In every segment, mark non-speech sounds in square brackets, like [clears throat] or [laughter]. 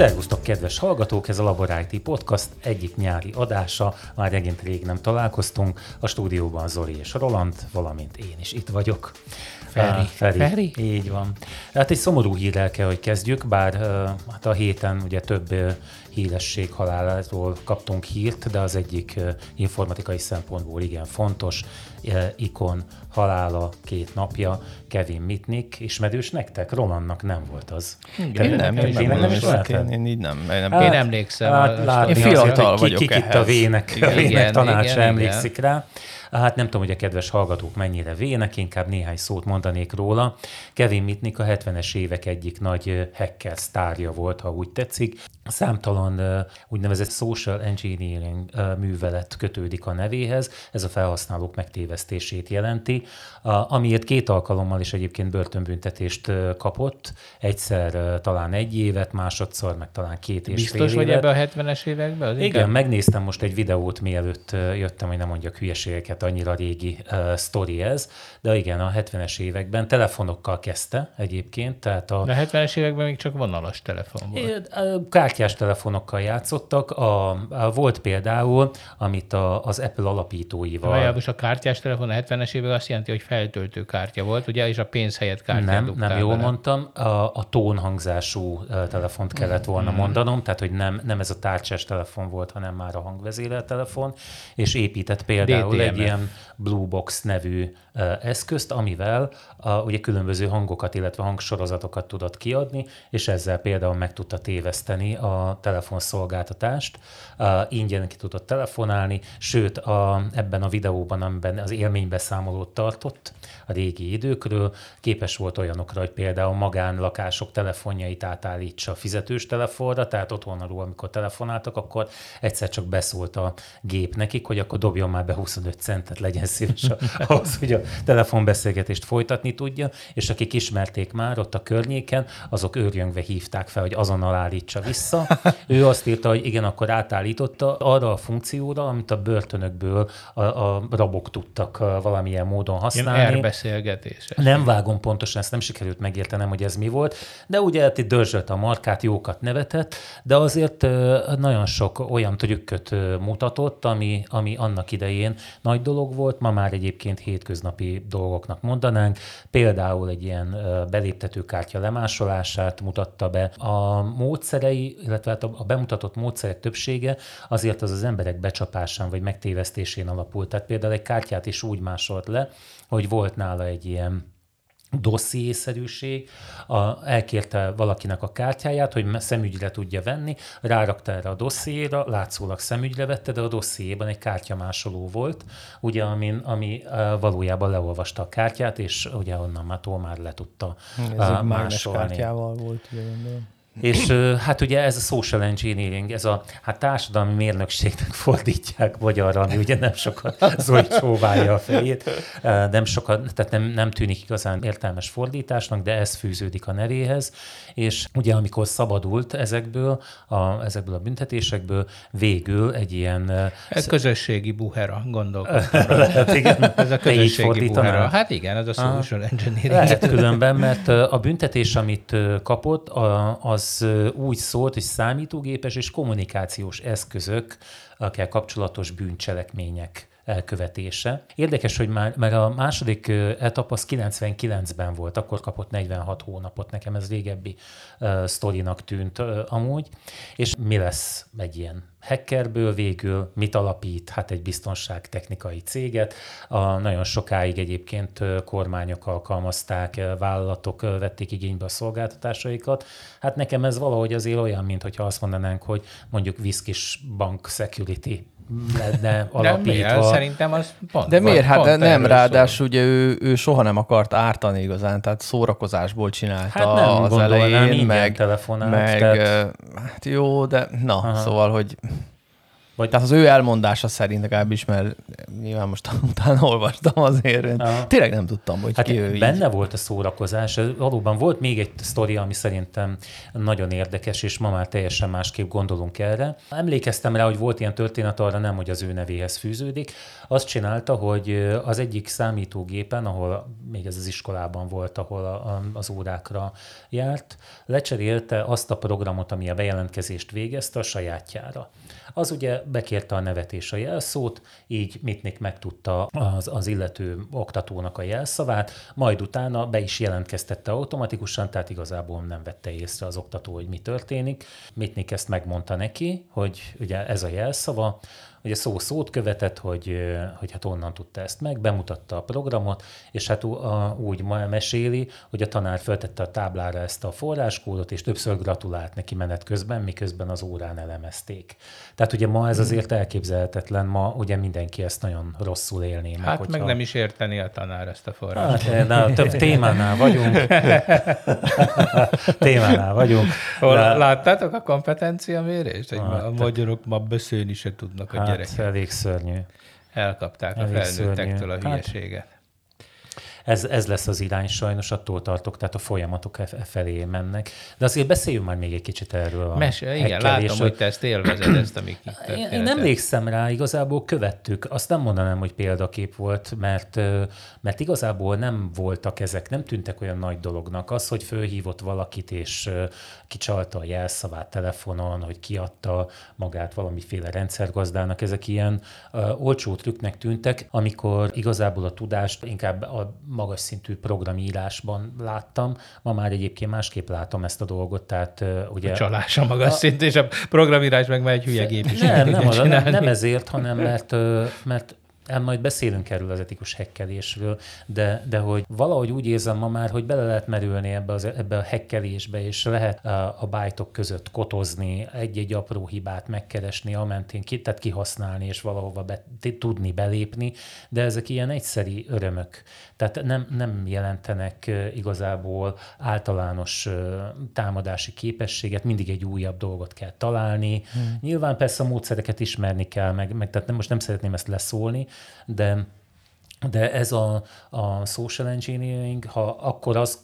Szervusztok, kedves hallgatók! Ez a Labor Podcast egyik nyári adása. Már megint rég nem találkoztunk. A stúdióban Zori és Roland, valamint én is itt vagyok. Feri. Feri. Feri. Így van. Hát egy szomorú hírrel kell, hogy kezdjük, bár hát a héten ugye több híresség haláláról kaptunk hírt, de az egyik informatikai szempontból igen fontos. Ikon halála két napja, Kevin Mitnick, ismerős nektek? Rolandnak nem volt az. Igen, Én nem, én nem, nem nem, is én, én így nem. Nem. Hát, Én emlékszem. Hát, a- látni Én azért, fiatal hogy ki- vagyok Kik itt a vének, Igen, vének igen, tanácsa igen, emlékszik rá. Hát nem tudom, hogy a kedves hallgatók mennyire vének, inkább néhány szót mondanék róla. Kevin Mitnick a 70-es évek egyik nagy hacker sztárja volt, ha úgy tetszik. Számtalan úgynevezett social engineering művelet kötődik a nevéhez, ez a felhasználók megtévesztését jelenti, amiért két alkalommal is egyébként börtönbüntetést kapott, egyszer talán egy évet, másodszor meg talán két és Biztos fél évet. ebbe a 70-es években? Az Igen, inkább- megnéztem most egy videót, mielőtt jöttem, hogy nem mondjak hülyeségeket, annyira régi uh, sztori ez, de igen, a 70-es években telefonokkal kezdte egyébként, tehát a De a 70-es években még csak vonalas telefon volt. Ö, Kártyás telefonokkal játszottak. A, a, volt például, amit a, az Apple alapítóival... Valójában a kártyás telefon a 70-es években azt jelenti, hogy feltöltő kártya volt, ugye, és a pénz helyett kártyát Nem, nem jól bele. mondtam. A, a tónhangzású telefont kellett volna mondanom, tehát hogy nem, nem ez a tárcsás telefon volt, hanem már a hangvezérelt telefon, és épített például egy DTMF. ilyen Blue Box nevű eszközt, amivel a, ugye különböző hangokat, illetve hangsorozatokat tudott kiadni, és ezzel például meg tudta téveszteni a telefonszolgáltatást, ö, ingyen ki tudott telefonálni, sőt a, ebben a videóban, amiben az élménybeszámolót tartott a régi időkről, képes volt olyanokra, hogy például magánlakások telefonjait átállítsa a fizetős telefonra, tehát otthonról, amikor telefonáltak, akkor egyszer csak beszólt a gép nekik, hogy akkor dobjon már be 25 centet, legyen szíves [laughs] ahhoz, hogy a telefonbeszélgetést folytatni tudja, és akik ismerték már ott a környéken, azok őrjöngve hívták fel, hogy azonnal állítsa vissza. Ő azt írta, hogy igen, akkor átállította arra a funkcióra, amit a börtönökből a, a rabok tudtak uh, valamilyen módon használni. elbeszélgetéses. Nem vágom pontosan, ezt nem sikerült megértenem, hogy ez mi volt, de ugye hát itt dörzsölt a markát, jókat nevetett, de azért ö, nagyon sok olyan trükköt ö, mutatott, ami, ami annak idején nagy dolog volt, ma már egyébként hétköznapi dolgoknak mondanánk. Például egy ilyen beléptetőkártya lemásolását mutatta be. A módszerei, illetve hát a bemutatott módszerek többsége azért az az emberek becsapásán vagy megtévesztésén alapult. Tehát például egy kártyát is úgy másolt le, hogy volt nála egy ilyen dossziészerűség, a, elkérte valakinek a kártyáját, hogy szemügyre tudja venni, rárakta erre a dossziéra, látszólag szemügyre vette, de a dossziéban egy kártyamásoló volt, ugye, amin, ami valójában leolvasta a kártyát, és ugye onnan már már le tudta Ez uh, másolni. kártyával volt, ugye gondolom. És hát ugye ez a social engineering, ez a hát társadalmi mérnökségnek [laughs] fordítják magyarra, ami ugye nem sokat [laughs] Zoli csóválja a fejét, nem sokat, tehát nem, nem tűnik igazán értelmes fordításnak, de ez fűződik a nevéhez, és ugye amikor szabadult ezekből a, ezekből a büntetésekből, végül egy ilyen Ez közösségi buhera, gondolkodtam. [laughs] lehet, igen, Ez a közösségi buhera. Hát igen, ez a social engineering. Lehet különben, mert a büntetés, amit kapott, a- az úgy szólt, hogy számítógépes és kommunikációs eszközökkel kapcsolatos bűncselekmények elkövetése. Érdekes, hogy már, mert a második etap az 99-ben volt, akkor kapott 46 hónapot, nekem ez régebbi uh, sztorinak tűnt uh, amúgy, és mi lesz egy ilyen hackerből végül, mit alapít? Hát egy biztonságtechnikai céget. A, nagyon sokáig egyébként kormányok alkalmazták, vállalatok vették igénybe a szolgáltatásaikat. Hát nekem ez valahogy azért olyan, mint hogyha azt mondanánk, hogy mondjuk Viszkis Bank Security lenne De miért? alapítva. Szerintem az pont. De miért? Hát pont de nem, ráadásul ugye ő, ő soha nem akart ártani igazán, tehát szórakozásból csinálta Hát nem az elején, meg, telefonált, meg tehát... hát jó, de na, Aha. szóval, hogy Vagy... Tehát az ő elmondása szerint legalábbis, mert nyilván most [laughs] utána olvastam azért, Aha. tényleg nem tudtam, hogy hát ki ő Benne így. volt a szórakozás, valóban volt még egy sztori, ami szerintem nagyon érdekes, és ma már teljesen másképp gondolunk erre. Emlékeztem rá, hogy volt ilyen történet, arra nem, hogy az ő nevéhez fűződik. Azt csinálta, hogy az egyik számítógépen, ahol még ez az iskolában volt, ahol a, a, az órákra járt, lecserélte azt a programot, ami a bejelentkezést végezte a sajátjára. Az ugye bekérte a nevet és a jelszót, így Mitnik megtudta az, az illető oktatónak a jelszavát, majd utána be is jelentkeztette automatikusan, tehát igazából nem vette észre az oktató, hogy mi történik. Mitnik ezt megmondta neki, hogy ugye ez a jelszava, ugye szó szót követett, hogy, hogy hát onnan tudta ezt meg, bemutatta a programot, és hát úgy ma meséli, hogy a tanár föltette a táblára ezt a forráskódot, és többször gratulált neki menet közben, miközben az órán elemezték. Tehát ugye ma ez hmm. azért elképzelhetetlen, ma ugye mindenki ezt nagyon rosszul élné. Meg, hát hogyha... meg nem is érteni a tanár ezt a forráskódot. Hát, na, több [laughs] témánál vagyunk. [laughs] témánál vagyunk. Hol, de... Láttátok a kompetencia mérést? Hát, a magyarok ma beszélni se tudnak hát, gyerekek. elég szörnyű. Elkapták elég a felnőttektől szörnyű. a hát, hülyeséget. Hát, ez, ez lesz az irány, sajnos attól tartok, tehát a folyamatok e, e felé mennek. De azért beszéljünk már még egy kicsit erről. A Mese, igen, látom, hogy te ezt élvezed, ezt, amik itt Én, én emlékszem rá, igazából követtük. Azt nem mondanám, hogy példakép volt, mert, mert igazából nem voltak ezek, nem tűntek olyan nagy dolognak. Az, hogy fölhívott valakit, és kicsalta a jelszavát telefonon, hogy kiadta magát valamiféle rendszergazdának, ezek ilyen uh, olcsó trükknek tűntek, amikor igazából a tudást inkább a magas szintű programírásban láttam, ma már egyébként másképp látom ezt a dolgot, tehát ugye... A csalás a magas a... szintű, és a programírás meg már egy hülye gép is. Nem, nem, nem, nem ezért, hanem mert, mert majd beszélünk erről az etikus hekkelésről, de, de hogy valahogy úgy érzem ma már, hogy bele lehet merülni ebbe, az, ebbe a hekkelésbe, és lehet a, a bájtok között kotozni, egy-egy apró hibát megkeresni, amentén ki, tehát kihasználni, és valahova be, tudni belépni, de ezek ilyen egyszeri örömök. Tehát nem, nem jelentenek igazából általános támadási képességet, mindig egy újabb dolgot kell találni. Hmm. Nyilván persze a módszereket ismerni kell, meg, meg tehát nem, most nem szeretném ezt leszólni, de de ez a, a social engineering, ha akkor az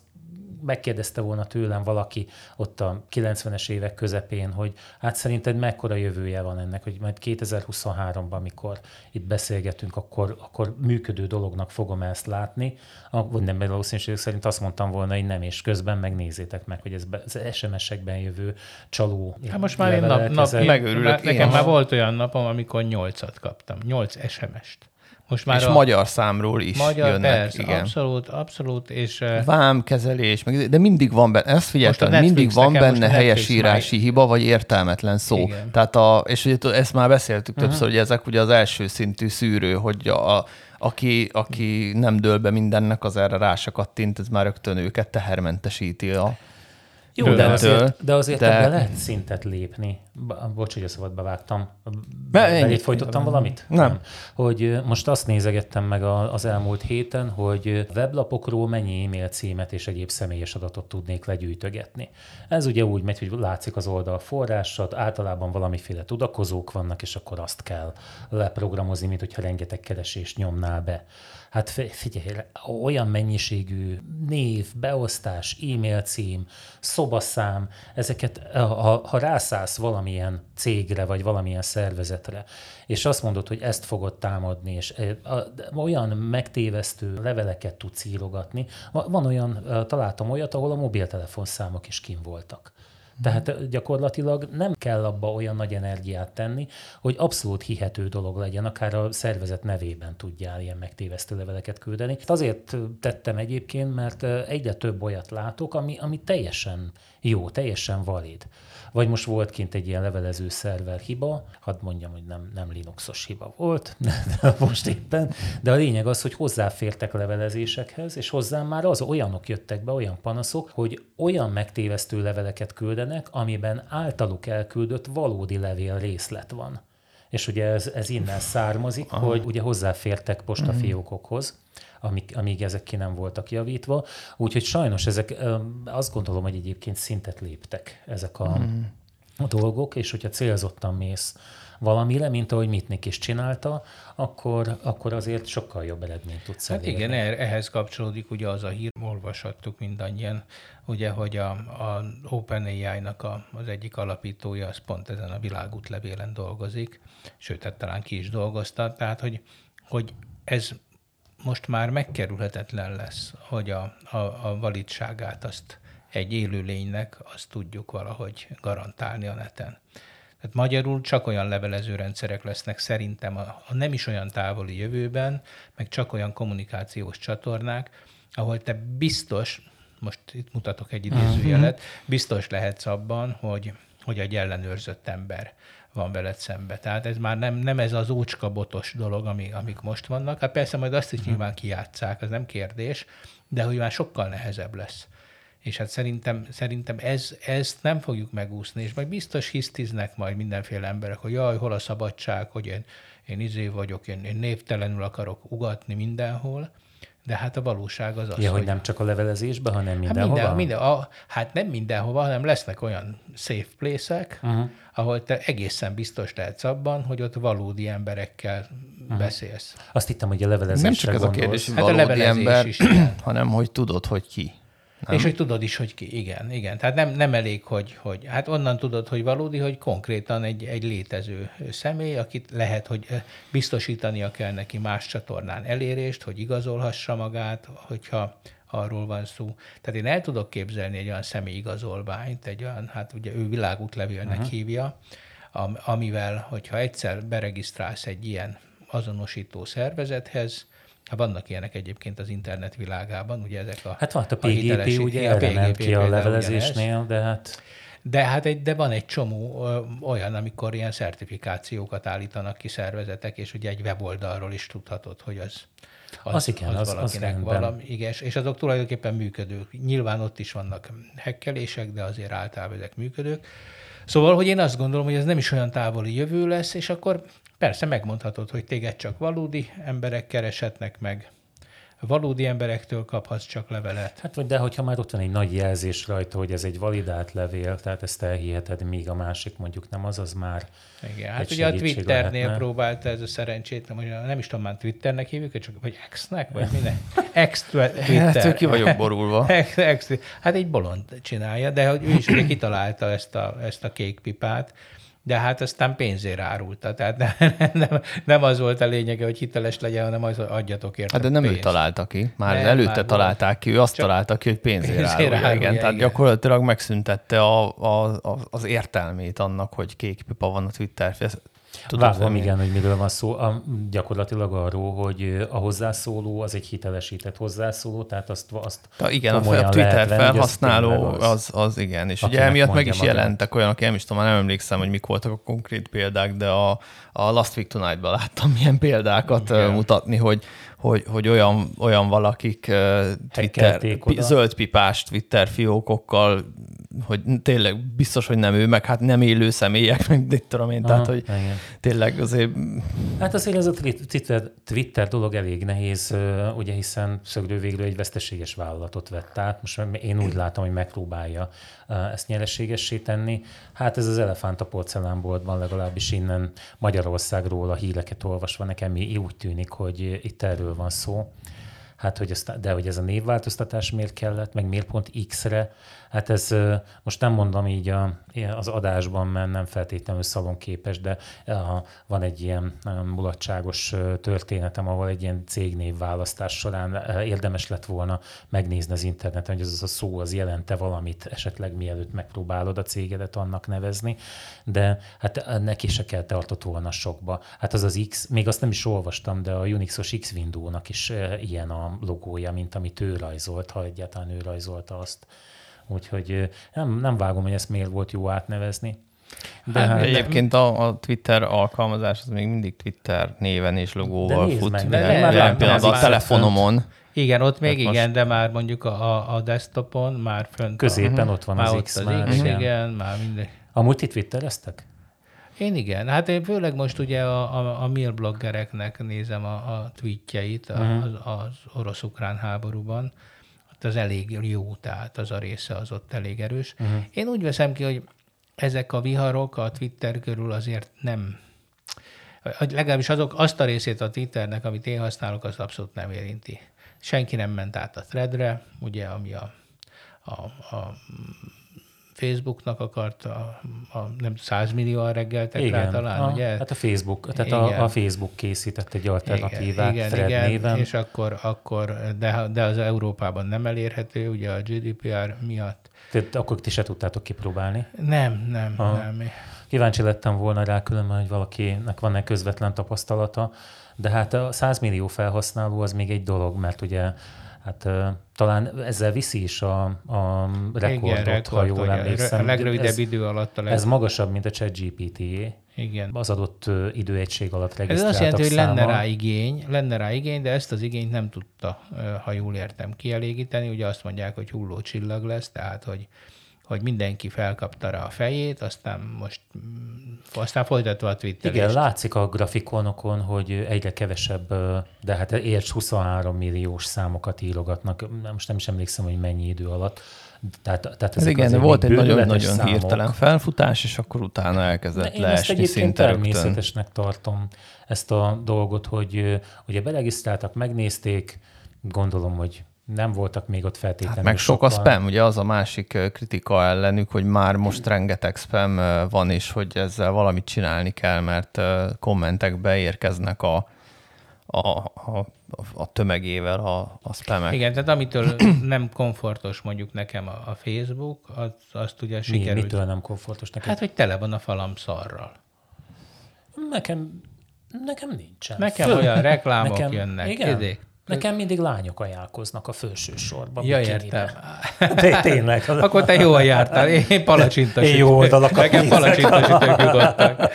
megkérdezte volna tőlem valaki ott a 90-es évek közepén, hogy hát szerinted mekkora jövője van ennek, hogy majd 2023-ban, amikor itt beszélgetünk, akkor, akkor működő dolognak fogom ezt látni, vagy nem valószínűség szerint azt mondtam volna, hogy nem, és közben megnézzétek meg, hogy ez az SMS-ekben jövő csaló Hát most már én nap, nap megőrülök. Nekem már volt olyan napom, amikor 8-at kaptam, 8 SMS-t. Most már és a... magyar számról is magyar, jönnek. Persze, igen. abszolút, abszolút. És, Vámkezelés, meg, de mindig van benne, ezt figyeltem, mindig van benne helyesírási hiba, vagy értelmetlen szó. Igen. Tehát a, és ugye ezt már beszéltük uh-huh. többször, hogy ezek ugye az első szintű szűrő, hogy a, aki, aki nem dől be mindennek, az erre rá se kattint, ez már rögtön őket tehermentesíti a jó, de azért, de azért de... ebbe lehet szintet lépni. Bocs, hogy a szabadba vágtam. Belét folytottam valamit? Nem. nem. Hogy most azt nézegettem meg az elmúlt héten, hogy weblapokról mennyi e-mail címet és egyéb személyes adatot tudnék legyűjtögetni. Ez ugye úgy megy, hogy látszik az oldal forrásat, általában valamiféle tudakozók vannak, és akkor azt kell leprogramozni, mint hogyha rengeteg keresést nyomnál be. Hát figyelj, olyan mennyiségű név, beosztás, e-mail cím, szobaszám, ezeket, ha, ha rászállsz valamilyen cégre, vagy valamilyen szervezetre, és azt mondod, hogy ezt fogod támadni, és olyan megtévesztő leveleket tudsz írogatni. Van olyan, találtam olyat, ahol a mobiltelefonszámok is kim voltak. Tehát gyakorlatilag nem kell abba olyan nagy energiát tenni, hogy abszolút hihető dolog legyen, akár a szervezet nevében tudjál ilyen megtévesztő leveleket küldeni. Azért tettem egyébként, mert egyre több olyat látok, ami, ami teljesen jó, teljesen valid. Vagy most volt kint egy ilyen levelező szerver hiba, hadd mondjam, hogy nem, nem Linuxos hiba volt, [laughs] de most éppen, de a lényeg az, hogy hozzáfértek levelezésekhez, és hozzám már az olyanok jöttek be, olyan panaszok, hogy olyan megtévesztő leveleket küldenek, amiben általuk elküldött valódi levél részlet van. És ugye ez, ez innen származik, Aha. hogy ugye hozzáfértek postafiókokhoz, amíg, amíg ezek ki nem voltak javítva. Úgyhogy sajnos ezek, azt gondolom, hogy egyébként szintet léptek ezek a, mm. a dolgok, és hogyha célzottan mész valamire, mint ahogy Mitnik is csinálta, akkor, akkor azért sokkal jobb eredményt tudsz Hát igen, ehhez kapcsolódik ugye az a hír, olvashattuk mindannyian, ugye, hogy a, a OpenAI-nak a, az egyik alapítója az pont ezen a világútlevélen dolgozik, sőt, hát talán ki is dolgozta, tehát hogy, hogy ez most már megkerülhetetlen lesz, hogy a, a, a validságát azt egy élőlénynek azt tudjuk valahogy garantálni a neten. Tehát magyarul csak olyan levelező rendszerek lesznek szerintem a, a nem is olyan távoli jövőben, meg csak olyan kommunikációs csatornák, ahol te biztos, most itt mutatok egy idézőjelet, biztos lehetsz abban, hogy, hogy egy ellenőrzött ember van veled szembe. Tehát ez már nem, nem ez az ócska botos dolog, ami, amik most vannak. Hát persze majd azt is mhm. nyilván kijátszák, az nem kérdés, de hogy már sokkal nehezebb lesz. És hát szerintem, szerintem ez, ezt nem fogjuk megúszni, és majd biztos hisztiznek majd mindenféle emberek, hogy jaj, hol a szabadság, hogy én, én izé vagyok, én, én névtelenül akarok ugatni mindenhol, de hát a valóság az az, ja, hogy, hogy nem csak a levelezésben, hanem mindenhova? Hát, minden, minden, a, hát nem mindenhova, hanem lesznek olyan safe place-ek, uh-huh. ahol te egészen biztos lehetsz abban, hogy ott valódi emberekkel uh-huh. beszélsz. Azt hittem, hogy a levelezésre Nem csak ez a kérdés, hogy hát valódi a ember, is, hanem hogy tudod, hogy ki. Nem? És hogy tudod is, hogy ki. Igen, igen. Tehát nem, nem elég, hogy, hogy hát onnan tudod, hogy valódi, hogy konkrétan egy, egy létező személy, akit lehet, hogy biztosítania kell neki más csatornán elérést, hogy igazolhassa magát, hogyha arról van szó. Tehát én el tudok képzelni egy olyan személy igazolványt, egy olyan, hát ugye ő világútlevélnek uh-huh. hívja, amivel, hogyha egyszer beregisztrálsz egy ilyen azonosító szervezethez, Hát vannak ilyenek egyébként az internet világában, ugye ezek a Hát van, a PGP a ugye a PGP ki a levelezésnél, de hát... De hát egy, de van egy csomó ö, olyan, amikor ilyen szertifikációkat állítanak ki szervezetek, és ugye egy weboldalról is tudhatod, hogy az, az, az, igen, az, az valakinek az valami, igen, és azok tulajdonképpen működők. Nyilván ott is vannak hekkelések, de azért általában ezek működők. Szóval, hogy én azt gondolom, hogy ez nem is olyan távoli jövő lesz, és akkor Persze megmondhatod, hogy téged csak valódi emberek kereshetnek meg, valódi emberektől kaphatsz csak levelet. Hát, vagy de hogyha már ott van egy nagy jelzés rajta, hogy ez egy validált levél, tehát ezt elhiheted, míg a másik mondjuk nem az, az már Igen, hát ugye a Twitternél lehetne. próbálta ez a szerencsét, hogy nem is tudom, már Twitternek hívjuk, csak vagy X-nek, vagy [laughs] minden. X Twitter. Hát, ki vagyok borulva. [laughs] X, X, hát egy bolond csinálja, de hogy ő is ugye kitalálta ezt a, ezt a kék pipát, de hát aztán pénzért árulta. Tehát nem, nem, nem az volt a lényege, hogy hiteles legyen, hanem az, hogy adjatok érte Hát de nem pénzt. ő találta ki, már nem, előtte már találták ki, ő azt találta ki, hogy pénzért, pénzért árulja. árulja igen, igen, tehát gyakorlatilag megszüntette a, a, a, az értelmét annak, hogy kék pipa van a Twitter Vágom, igen, hogy miről van szó. A, gyakorlatilag arról, hogy a hozzászóló az egy hitelesített hozzászóló, tehát azt, azt Ta, igen, a Twitter felhasználó az, az, az, igen, és ugye emiatt meg is jelentek olyanok, én is tudom, nem emlékszem, hogy mik voltak a konkrét példák, de a, a Last Week Tonight-ban láttam ilyen példákat igen. mutatni, hogy, hogy, hogy olyan, olyan valakik Twitter, zöld pipás Twitter fiókokkal hogy tényleg biztos, hogy nem ő, meg hát nem élő személyek, meg mit tudom én, Aha, tehát hogy igen. tényleg azért... Hát azért ez a Twitter, Twitter dolog elég nehéz, ugye hiszen szögről végül egy veszteséges vállalatot vett át. Most én úgy látom, hogy megpróbálja ezt nyereségessé tenni. Hát ez az elefánt a porcelánboltban, legalábbis innen Magyarországról a híreket olvasva nekem úgy tűnik, hogy itt erről van szó. Hát, hogy ezt, de hogy ez a névváltoztatás miért kellett, meg miért pont X-re, Hát ez most nem mondom így a, az adásban, mert nem feltétlenül szalonképes, de van egy ilyen mulatságos történetem, ahol egy ilyen cégnév választás során érdemes lett volna megnézni az interneten, hogy az a szó az jelente valamit, esetleg mielőtt megpróbálod a cégedet annak nevezni, de hát neki se kell tartott volna sokba. Hát az az X, még azt nem is olvastam, de a Unixos X Window-nak is ilyen a logója, mint amit ő rajzolt, ha egyáltalán ő rajzolta azt. Úgyhogy nem, nem vágom, hogy ezt miért volt jó átnevezni. De hát, egyébként a, a Twitter alkalmazás az még mindig Twitter néven és logóval fut. Meg, de, de, de, de, a telefonomon. Igen, ott még hát igen, de már mondjuk a, a desktopon már fönt. Középen a, ott van az már X. Az már, X igen. igen, már minden. Amúgy ti twittereztek? Én igen. Hát én főleg most ugye a, a, a mail bloggereknek nézem a, a tweetjeit uh-huh. az, az orosz-ukrán háborúban az elég jó, tehát az a része az ott elég erős. Uh-huh. Én úgy veszem ki, hogy ezek a viharok a Twitter körül azért nem, legalábbis azok, azt a részét a Twitternek, amit én használok, az abszolút nem érinti. Senki nem ment át a threadre, ugye, ami a, a, a Facebooknak akart a, a nem 100 millió reggeltek igen, rá talán, a, ugye? Hát a Facebook, tehát igen. a, a Facebook készített egy alternatívát igen, Thread igen, néven. és akkor, akkor de, de az Európában nem elérhető, ugye a GDPR miatt. Tehát akkor ti se tudtátok kipróbálni? Nem, nem, Aha. nem. Kíváncsi lettem volna rá különben, hogy valakinek van-e közvetlen tapasztalata, de hát a 100 millió felhasználó az még egy dolog, mert ugye Hát talán ezzel viszi is a, a rekordot, Igen, rekord, ha jól emlékszem. A legrövidebb ez, idő alatt a leg... Ez magasabb, mint a ChatGPT. Igen. Az adott időegység alatt regisztráltak Ez azt jelenti, hogy lenne rá igény, lenne rá igény, de ezt az igényt nem tudta, ha jól értem, kielégíteni. Ugye azt mondják, hogy hulló csillag lesz, tehát hogy hogy mindenki felkapta rá a fejét, aztán most mm, aztán folytatva a Twitter. Igen, látszik a grafikonokon, hogy egyre kevesebb, de hát érts 23 milliós számokat írogatnak. Most nem is emlékszem, hogy mennyi idő alatt. Tehát, tehát hát igen, volt egy nagyon-nagyon nagyon hirtelen felfutás, és akkor utána elkezdett Én leesni ezt szinte természetesnek rögtön. tartom ezt a dolgot, hogy ugye beregisztráltak, megnézték, gondolom, hogy nem voltak még ott feltétlenül. Hát meg sok a spam, ugye az a másik kritika ellenük, hogy már most rengeteg spam van, és hogy ezzel valamit csinálni kell, mert kommentek beérkeznek a, a, a, a tömegével a, a spamek. Igen, tehát amitől [clears throat] nem komfortos mondjuk nekem a, a Facebook, az, azt ugye sikerült. Mi, mitől nem komfortos nekem? Hát, hogy tele van a falam szarral. Nekem, nekem nincsen. Nekem Föl, olyan reklámok nekem, jönnek. Igen? Idék, Nekem mindig lányok ajánlkoznak a felső sorban. Ja, értem. [laughs] De tényleg. [laughs] Akkor te jól jártál. Én palacsintasütő. Én jó oldalakat Nekem palacsintasütők jutottak.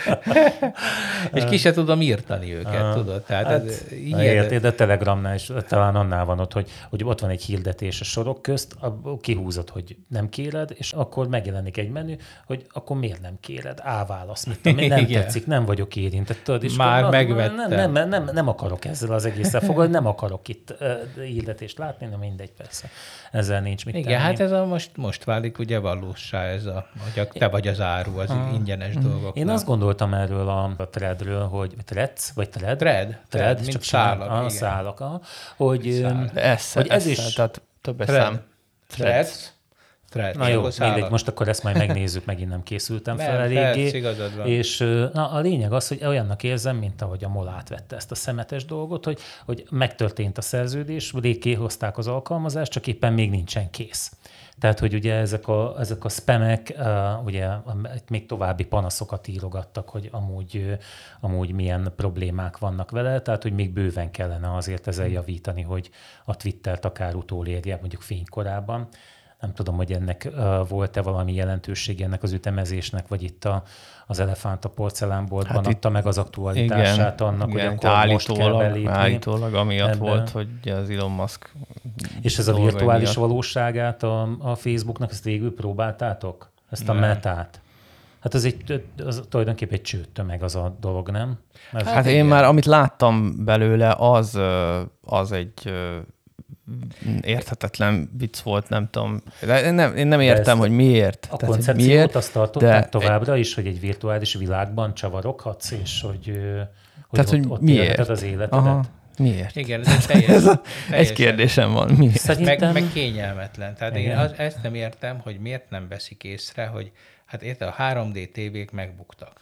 [laughs] És ki se tudom írtani őket, ah, tudod? Tehát hát, ez, érted, de Telegramnál is talán annál van ott, hogy, hogy ott van egy hirdetés a sorok közt, kihúzod, hogy nem kéred, és akkor megjelenik egy menü, hogy akkor miért nem kéred? Á, válasz, mit tudom, nem Igen. tetszik, nem vagyok érintett. Tudod, és Már megvettem. Nem, nem, nem, nem akarok ezzel az egészen fogadni, nem akarok akarok itt uh, hirdetést látni, de mindegy, persze. Ezzel nincs mit Igen, tenni. hát ez a most, most válik ugye valósá ez a, hogy te vagy az áru, az ah. ingyenes mm. dolgok. Én azt gondoltam erről a, a threadről, hogy threads, vagy thread? Thread, thread, thread csak szálak. A, szálak, a, hogy, szálak. Ez, hogy ez, ez is... Tehát több szám. Threads. Thread. Na jó, mindegy, most akkor ezt majd megnézzük, megint nem készültem fel eléggé. És na, a lényeg az, hogy olyannak érzem, mint ahogy a Molát vette ezt a szemetes dolgot, hogy, hogy megtörtént a szerződés, rég hozták az alkalmazást, csak éppen még nincsen kész. Tehát, hogy ugye ezek a, ezek a spamek, uh, ugye még további panaszokat írogattak, hogy amúgy, amúgy milyen problémák vannak vele, tehát, hogy még bőven kellene azért ezzel javítani, hogy a Twittert akár utolérje mondjuk fénykorában nem tudom, hogy ennek volt-e valami jelentőség ennek az ütemezésnek, vagy itt a, az elefánt a porcelánboltban hát adta meg az aktualitását igen, annak, igen, hogy akkor állítólag, most kell belépni. Állítólag amiatt ebben. volt, hogy az Elon Musk És ez a virtuális miatt. valóságát a, a Facebooknak, ezt végül próbáltátok? Ezt a nem. metát? Hát az, egy, az tulajdonképpen egy csőttömeg az a dolog, nem? Mert hát, hát én már, amit láttam belőle, az, az egy érthetetlen vicc volt, nem tudom. Én nem, én nem értem, hogy miért. A Tehát, koncepciót miért, azt tartották de továbbra is, hogy egy virtuális világban csavaroghatsz, és hogy, hogy Tehát, ott, hogy ott miért? az életedet. Aha. Miért? Igen, ez egy, teljes, ez a, egy kérdésem van. Miért? Szerintem... Meg, meg kényelmetlen. Tehát Igen. én az, ezt nem értem, hogy miért nem veszik észre, hogy hát érte, a 3D tévék megbuktak.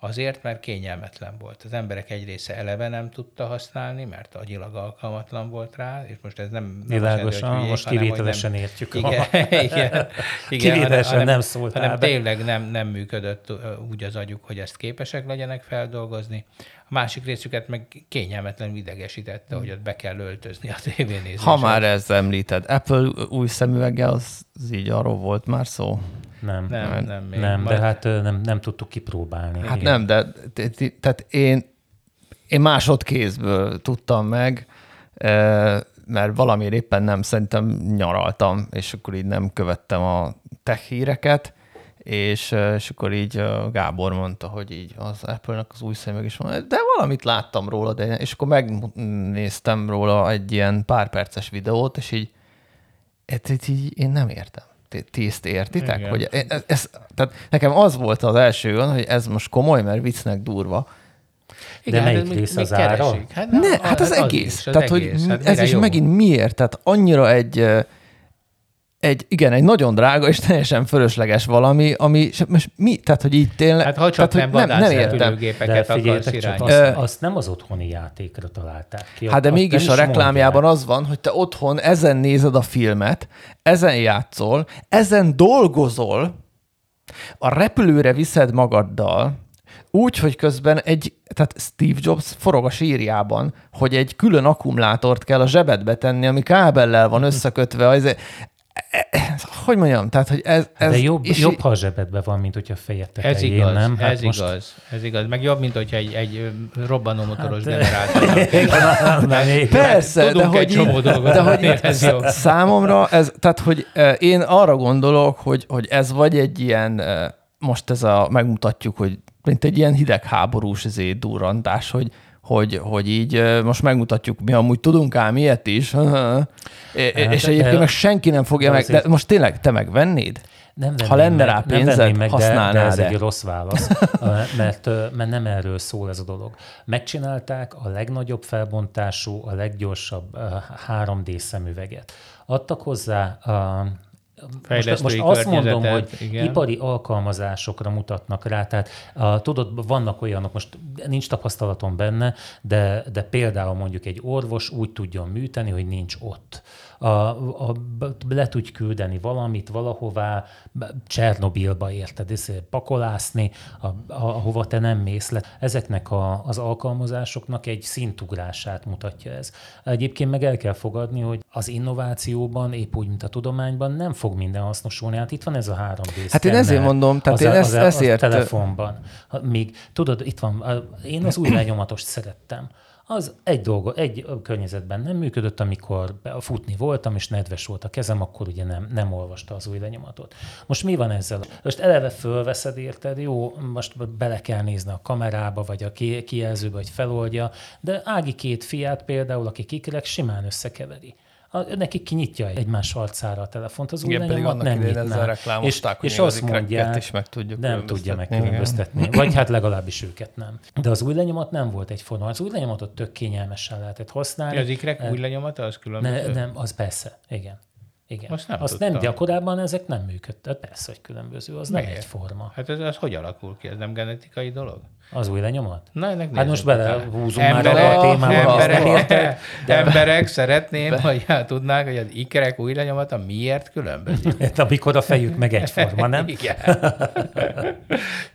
Azért, mert kényelmetlen volt. Az emberek egy része eleve nem tudta használni, mert agyilag alkalmatlan volt rá, és most ez nem... Világosan, hülyék, most kivételesen nem, értjük. Igen, [laughs] igen, igen kivételesen hanem, nem szólt hanem tényleg nem, nem működött úgy az agyuk, hogy ezt képesek legyenek feldolgozni. A másik részüket meg kényelmetlen idegesítette, hogy ott be kell öltözni a tévénézésre. Ha már ez említed, Apple új szemüvege, az, az így arról volt már szó? Nem, nem, nem, nem, még nem de hát nem, nem tudtuk kipróbálni. Hát igen. nem, de tehát én, én másodkézből tudtam meg, mert valamiért éppen nem, szerintem nyaraltam, és akkor így nem követtem a tech híreket, és, és akkor így Gábor mondta, hogy így az Apple-nek az új szemüveg is van, de valamit láttam róla, de, és akkor megnéztem róla egy ilyen pár perces videót, és így, ezt így én nem értem ti ezt értitek? Igen. Hogy ez, ez, tehát nekem az volt az első olyan, hogy ez most komoly, mert viccnek durva. Igen, De melyik rész az ára? Hát, ne, hát, hát az, az egész. Is, az Tehát, egész. hogy hát ez is jó? megint miért? Tehát annyira egy egy, igen, egy nagyon drága és teljesen fölösleges valami, ami most mi, tehát hogy így tényleg... Hát ha csak tehát, nem, nem, nem értem. De figyeljetek csak, azt, azt, nem az otthoni játékra találták ki. Hát de mégis a reklámjában mondják. az van, hogy te otthon ezen nézed a filmet, ezen játszol, ezen dolgozol, a repülőre viszed magaddal, úgy, hogy közben egy, tehát Steve Jobs forog a sírjában, hogy egy külön akkumulátort kell a zsebedbe tenni, ami kábellel van összekötve. Az, hogy mondjam, tehát, hogy ez... ez De jobb, és jobb, ha a zsebedben van, mint hogyha fejed tetején, ez igaz, nem? Hát ez most... igaz, ez igaz. Meg jobb, mint hogyha egy, egy robbanómotoros hát, generátor. [laughs] Persze, de hogy, csomó dolgot, de hogy ez jó. [laughs] számomra ez, tehát, hogy én arra gondolok, hogy, hogy ez vagy egy ilyen, most ez a, megmutatjuk, hogy mint egy ilyen hidegháborús durrantás, hogy, hogy, hogy így most megmutatjuk, mi amúgy tudunk ám ilyet is, [laughs] hát, és egyébként meg senki nem fogja meg, de most tényleg te megvennéd? Nem ha lenne rá pénzed, meg, használnád de, de ez egy rossz válasz, [laughs] mert, mert nem erről szól ez a dolog. Megcsinálták a legnagyobb felbontású, a leggyorsabb 3D szemüveget. Adtak hozzá most, most azt mondom, hogy igen. ipari alkalmazásokra mutatnak rá, tehát a, tudod, vannak olyanok, most nincs tapasztalatom benne, de, de például mondjuk egy orvos úgy tudjon műteni, hogy nincs ott a, a, le tudj küldeni valamit valahová, Csernobilba érted, pakolászni, a, a, ahova te nem mész le. Ezeknek a, az alkalmazásoknak egy szintugrását mutatja ez. Egyébként meg el kell fogadni, hogy az innovációban, épp úgy, mint a tudományban nem fog minden hasznosulni. Hát itt van ez a három rész. Hát én ezért mondom, tehát az, én ezt, az, ezért... A telefonban. Még, tudod, itt van, én az új lenyomatost szerettem az egy dolga, egy környezetben nem működött, amikor futni voltam, és nedves volt a kezem, akkor ugye nem, nem olvasta az új lenyomatot. Most mi van ezzel? Most eleve fölveszed, érted? Jó, most bele kell nézni a kamerába, vagy a kijelzőbe, vagy feloldja, de Ági két fiát például, aki kikerek, simán összekeveri a, neki kinyitja egymás arcára a telefont, az Igen, új pedig annak nem nyitná. ezzel reklámozták, és, és azt mondják, is meg tudjuk nem tudja megkülönböztetni. Igen. Vagy hát legalábbis őket nem. De az új lenyomat nem volt egyforma. Az új lenyomatot tök kényelmesen lehetett használni. Az ikrek új lenyomata az különböző? Ne, nem, az persze, igen. Igen. Azt nem, Azt nem de korábban ezek nem működtek. Persze, hogy különböző, az Miért? nem egyforma. Hát ez, ez hogy alakul ki? Ez nem genetikai dolog? Az új lenyomat? Na, ennek hát most belehúzunk már a témába, emberek, érted. De... Emberek szeretném, Be... hogy hát tudnák, hogy az ikerek új lenyomata miért különbözik. [laughs] Hát, amikor a fejük meg egyforma, nem? [laughs] Igen.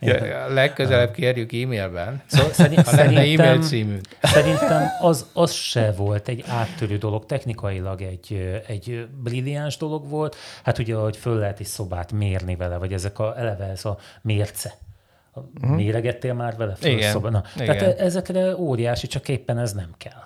[laughs] ja, legközelebb kérjük e-mailben. Szóval szerint, ha lenne e-mail címünk. Szerintem az, az se volt egy áttörő dolog, technikailag egy, egy brilliáns dolog volt. Hát ugye, hogy föl lehet egy szobát mérni vele, vagy ezek a, eleve ez a mérce Uh-huh. Méregettél már vele? Igen. Szóba? Na, Igen. Tehát ezekre óriási, csak éppen ez nem kell.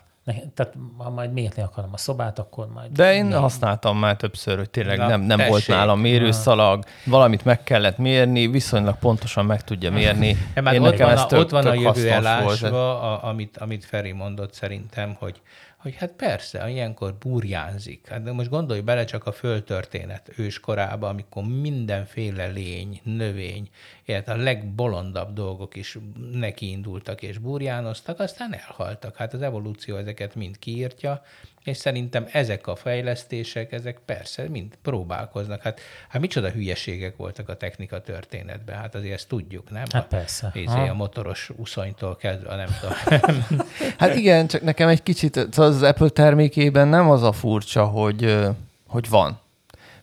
Tehát ha majd mérni akarom a szobát, akkor majd... De én nem. használtam már többször, hogy tényleg Na, nem, nem volt nálam mérőszalag, valamit meg kellett mérni, viszonylag pontosan meg tudja mérni. [laughs] Ja, én ott, van a, tök, ott van a jövő elásva, a, amit, amit Feri mondott szerintem, hogy hogy hát persze, ilyenkor burjánzik. Hát de most gondolj bele csak a földtörténet őskorába, amikor mindenféle lény, növény, illetve a legbolondabb dolgok is nekiindultak és burjánoztak, aztán elhaltak. Hát az evolúció ezeket mind kiírtja, és szerintem ezek a fejlesztések, ezek persze mind próbálkoznak. Hát, hát micsoda hülyeségek voltak a technika történetben, hát azért ezt tudjuk, nem? Hát persze. A, a motoros uszonytól kezdve, nem tudom. [laughs] hát igen, csak nekem egy kicsit az Apple termékében nem az a furcsa, hogy, hogy van.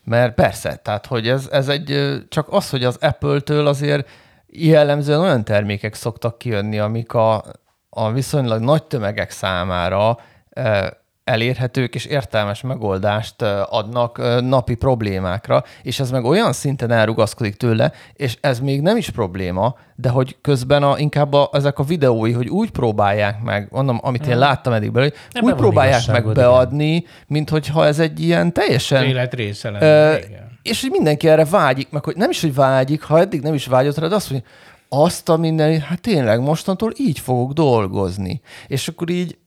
Mert persze, tehát hogy ez, ez egy, csak az, hogy az Apple-től azért jellemzően olyan termékek szoktak kijönni, amik a, a viszonylag nagy tömegek számára elérhetők és értelmes megoldást adnak napi problémákra, és ez meg olyan szinten elrugaszkodik tőle, és ez még nem is probléma, de hogy közben a, inkább a, ezek a videói, hogy úgy próbálják meg, mondom, amit én láttam eddig belőle, hogy úgy próbálják meg beadni, mint hogyha ez egy ilyen teljesen... Élet része lenne, uh, És hogy mindenki erre vágyik, meg hogy nem is, hogy vágyik, ha eddig nem is vágyott rá, de azt mondja, azt a minden, hát tényleg mostantól így fogok dolgozni. És akkor így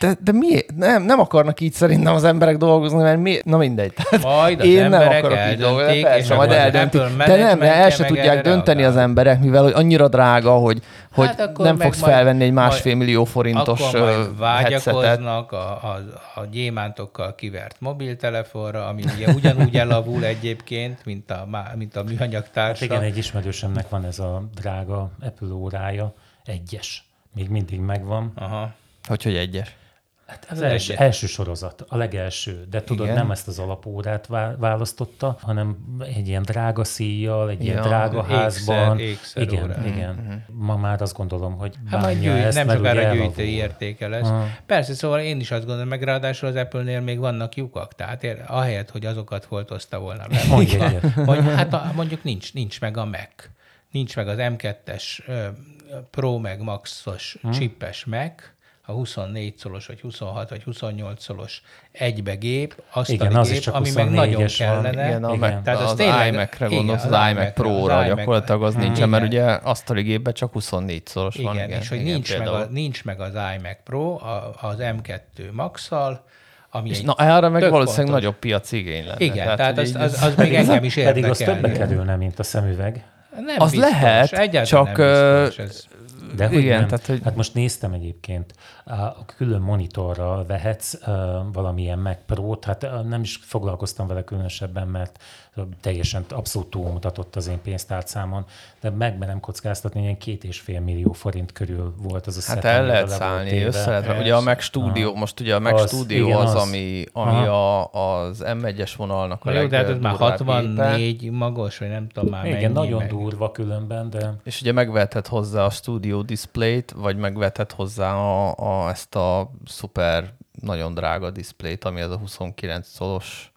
De, de miért? Nem, nem akarnak így szerintem az emberek dolgozni, mert mi? Na mindegy. Tehát majd az én nem akarok így dolgozni, persze, majd eldöntik. De nem, mert el se tudják dönteni az emberek, mivel hogy annyira drága, hogy, hogy hát nem fogsz felvenni egy másfél millió forintos akkor majd vágyakoznak a, a, a gyémántokkal kivert mobiltelefonra, ami ugye ugyanúgy elavul egyébként, mint a, mint a műanyag társa. Hát igen, egy ismerősömnek van ez a drága Apple órája, egyes. Még mindig megvan. Aha. Hogy, hogy egyes? Hát az első, első sorozat, a legelső, de tudod, Igen. nem ezt az alapórát választotta, hanem egy ilyen drága szíjjal, egy ja, ilyen drága házban. Ékszer, igen, órán. igen. Uh-huh. Ma már azt gondolom, hogy hát majd gyűjt, ezt, nem sokára gyűjtői értéke lesz. Uh-huh. Persze, szóval én is azt gondolom, meg ráadásul az Apple-nél még vannak lyukak, tehát ér, ahelyett, hogy azokat foltozta volna le. Mondjuk, hát a, mondjuk nincs, nincs meg a Mac, nincs meg az M2-es Pro meg Max-os uh-huh. chippes Mac, a 24 szolos, vagy 26, vagy 28 szolos egybe gép, azt igen, az gép, ami meg nagyon kellene. Igen, a igen. Tehát az, az iMac-re gondolsz, az, az iMac Pro-ra gyakorlatilag az nincsen, mert ugye asztali gépben csak 24 szoros igen, van. Igen, és hogy igen, nincs, meg a, nincs meg az iMac Pro az M2 Max-szal, ami és na, erre meg valószínűleg pontos. nagyobb piaci igény lenne. Igen, tehát, tehát az, az, az még engem is érdekel. Pedig az többe kerülne, mint a szemüveg. Nem az biztos, lehet, csak nem biztos, ez de hogy Igen, nem. Tehát, hogy... Hát most néztem egyébként, a külön monitorral vehetsz valamilyen Mac Pro-t, hát nem is foglalkoztam vele különösebben, mert teljesen abszolút túlmutatott az én pénztárcámon, de megmerem kockáztatni, hogy ilyen két és fél millió forint körül volt az a Hát el lehet szállni, össze lehet. Ugye a Mac Studio, Aha. most ugye a Mac az, Studio igen, az, az, ami, ami a, az M1-es vonalnak a Jó, de hát ez már 64 gépe. magos, vagy nem tudom már Igen, nagyon meg. durva különben, de... És ugye megvethet hozzá a Studio Display-t, vagy megvethet hozzá a, a, ezt a szuper, nagyon drága displayt, ami az a 29 szolos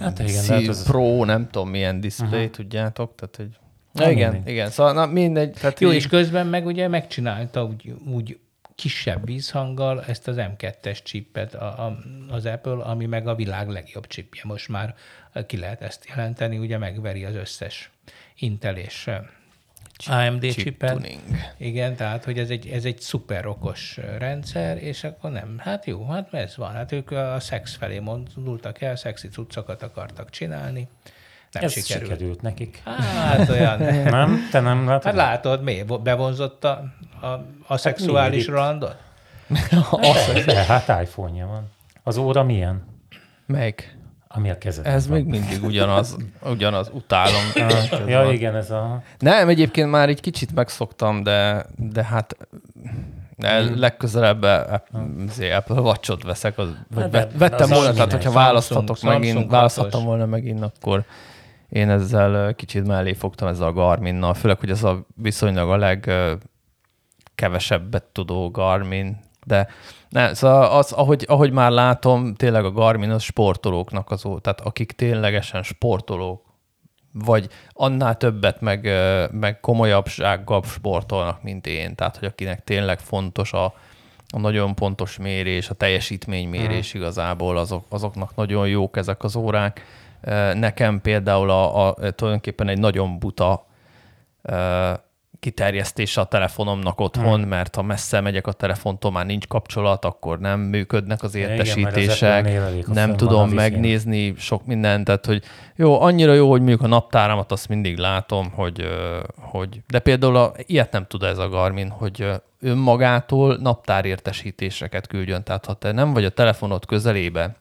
hát igen, C- hát az... Pro, nem tudom milyen display, uh-huh. tudjátok, tehát hogy Ja, igen, mindegy. igen. Szóval na, mindegy. Tehát Jó, így... és közben meg ugye megcsinálta úgy, úgy kisebb vízhanggal ezt az M2-es chipet a, a, az Apple, ami meg a világ legjobb chipje. Most már ki lehet ezt jelenteni, ugye megveri az összes Intel és AMD chip chipet. Tuning. Igen, tehát, hogy ez egy, ez egy szuper okos rendszer, és akkor nem. Hát jó, hát ez van. Hát ők a szex felé mondultak el, szexi cuccokat akartak csinálni. Nem ez sikerült. sikerült nekik. Hát olyan. [laughs] nem? Te nem látod? Hát látod, mi? Bevonzott a, a, a szexuális hát randot? [laughs] De, hát iPhone-ja van. Az óra milyen? Melyik? Ami a kezed. Ez van. még mindig ugyanaz, ugyanaz, utálom. Hát, [laughs] ja, van. igen, ez a... Nem, egyébként már egy kicsit megszoktam, de, de hát de hmm. legközelebb Apple Watch-ot veszek, az, vagy hát, vettem volna, tehát hogyha választhatok Samsung, megint, Samsung választhattam volna megint, akkor én ezzel kicsit mellé fogtam ezzel a Garmin-nal, főleg, hogy ez a viszonylag a legkevesebbet tudó Garmin, de ne, szóval az, ahogy, ahogy már látom, tényleg a Garmin az sportolóknak az, tehát akik ténylegesen sportolók, vagy annál többet, meg, meg komolyabbsággal sportolnak, mint én. Tehát, hogy akinek tényleg fontos a, a nagyon pontos mérés, a teljesítménymérés hmm. igazából, azok, azoknak nagyon jók ezek az órák. Nekem például a, a tulajdonképpen egy nagyon buta kiterjesztése a telefonomnak otthon, hmm. mert ha messze megyek a telefontól, már nincs kapcsolat, akkor nem működnek az értesítések, Igen, nem tudom megnézni sok mindent, tehát hogy jó, annyira jó, hogy mondjuk a naptáramat azt mindig látom, hogy, hogy de például a, ilyet nem tud ez a Garmin, hogy önmagától naptárértesítéseket küldjön, tehát ha te nem vagy a telefonod közelébe,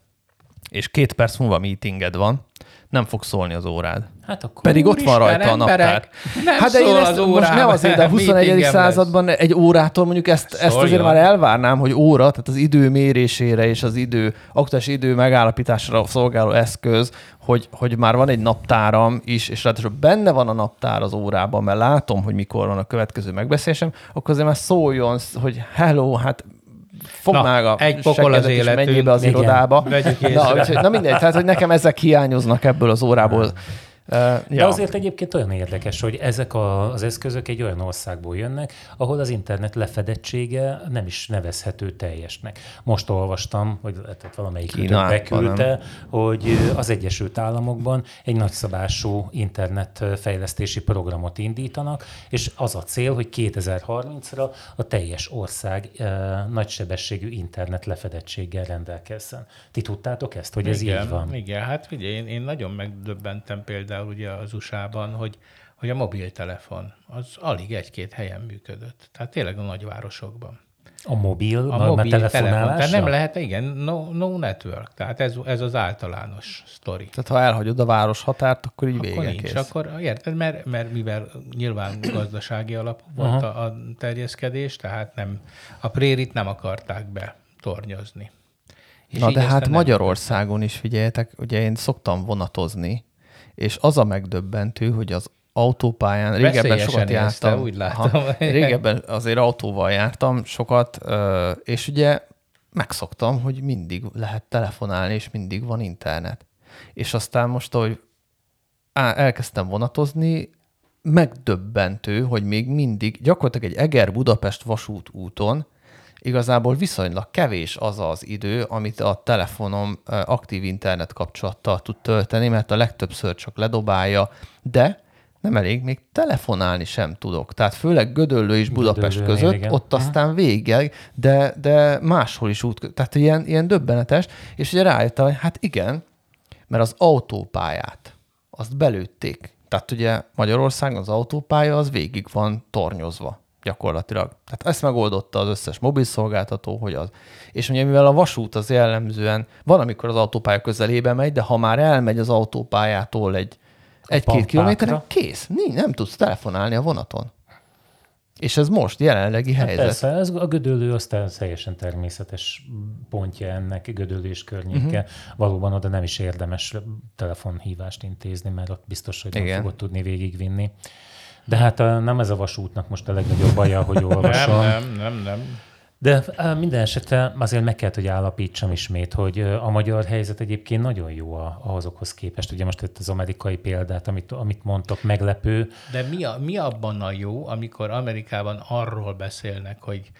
és két perc múlva meetinged van, nem fog szólni az órád. Hát akkor Pedig ott van rajta a naptár. Nem hát de én ezt az most nem azért, de [laughs] a 21. században lesz. egy órától mondjuk ezt, ezt azért már elvárnám, hogy óra, tehát az idő mérésére és az idő, aktuális idő megállapításra szolgáló eszköz, hogy, hogy már van egy naptáram is, és ráadásul benne van a naptár az órában, mert látom, hogy mikor van a következő megbeszélésem, akkor azért már szóljon, hogy hello, hát fogd a egy pokol az életünk. be az igen. irodába. Na, úgyhogy, na mindegy, tehát hogy nekem ezek hiányoznak ebből az órából. De ja. azért egyébként olyan érdekes, hogy ezek a, az eszközök egy olyan országból jönnek, ahol az internet lefedettsége nem is nevezhető teljesnek. Most olvastam, hogy tehát valamelyik beküldte, hogy az Egyesült Államokban egy nagyszabású internetfejlesztési programot indítanak, és az a cél, hogy 2030-ra a teljes ország e, nagysebességű internet lefedettséggel rendelkezzen. Ti tudtátok ezt, hogy ez igen, így van? Igen, hát figyelj, én, én nagyon megdöbbentem például például ugye az USA-ban, hogy, hogy a mobiltelefon az alig egy-két helyen működött. Tehát tényleg a nagyvárosokban. A mobil, a mobil telefonálásra? Tehát nem lehet, igen, no, no network. Tehát ez, ez az általános sztori. Tehát ha elhagyod a város határt, akkor így akkor nincs, kész. Akkor érted, mert, mert mivel nyilván [clears throat] gazdasági alapú volt a, a terjeszkedés, tehát nem, a prérit nem akarták be tornyozni. És Na de hát Magyarországon is figyeljetek, ugye én szoktam vonatozni, és az a megdöbbentő, hogy az autópályán, régebben sokat jártam. úgy látom. Aha, [laughs] régebben azért autóval jártam sokat, és ugye megszoktam, hogy mindig lehet telefonálni, és mindig van internet. És aztán most, ahogy elkezdtem vonatozni, megdöbbentő, hogy még mindig gyakorlatilag egy Eger-Budapest vasút úton igazából viszonylag kevés az az idő, amit a telefonom aktív internet kapcsolattal tud tölteni, mert a legtöbbször csak ledobálja, de nem elég, még telefonálni sem tudok. Tehát főleg Gödöllő és Budapest Gödöllő, között, igen. ott aztán végig, de, de máshol is út, tehát ilyen, ilyen döbbenetes, és ugye rájöttem, hogy hát igen, mert az autópályát, azt belőtték. Tehát ugye Magyarországon az autópálya az végig van tornyozva gyakorlatilag. Tehát ezt megoldotta az összes mobilszolgáltató, hogy az. És ugye mivel a vasút az jellemzően van, amikor az autópálya közelébe megy, de ha már elmegy az autópályától egy egy-két kilométeren, kész. Nem tudsz telefonálni a vonaton. És ez most jelenlegi hát helyzet. Persze, ez a gödöllő aztán teljesen természetes pontja ennek, gödöllő és környéke. Uh-huh. Valóban oda nem is érdemes telefonhívást intézni, mert ott biztos, hogy Igen. nem fogod tudni végigvinni. De hát nem ez a vasútnak most a legnagyobb baja, hogy olvasom. nem, nem, nem, nem. De minden esetre azért meg kell, hogy állapítsam ismét, hogy a magyar helyzet egyébként nagyon jó ahhozokhoz képest. Ugye most itt az amerikai példát, amit, amit mondtak, meglepő. De mi, a, mi abban a jó, amikor Amerikában arról beszélnek, hogy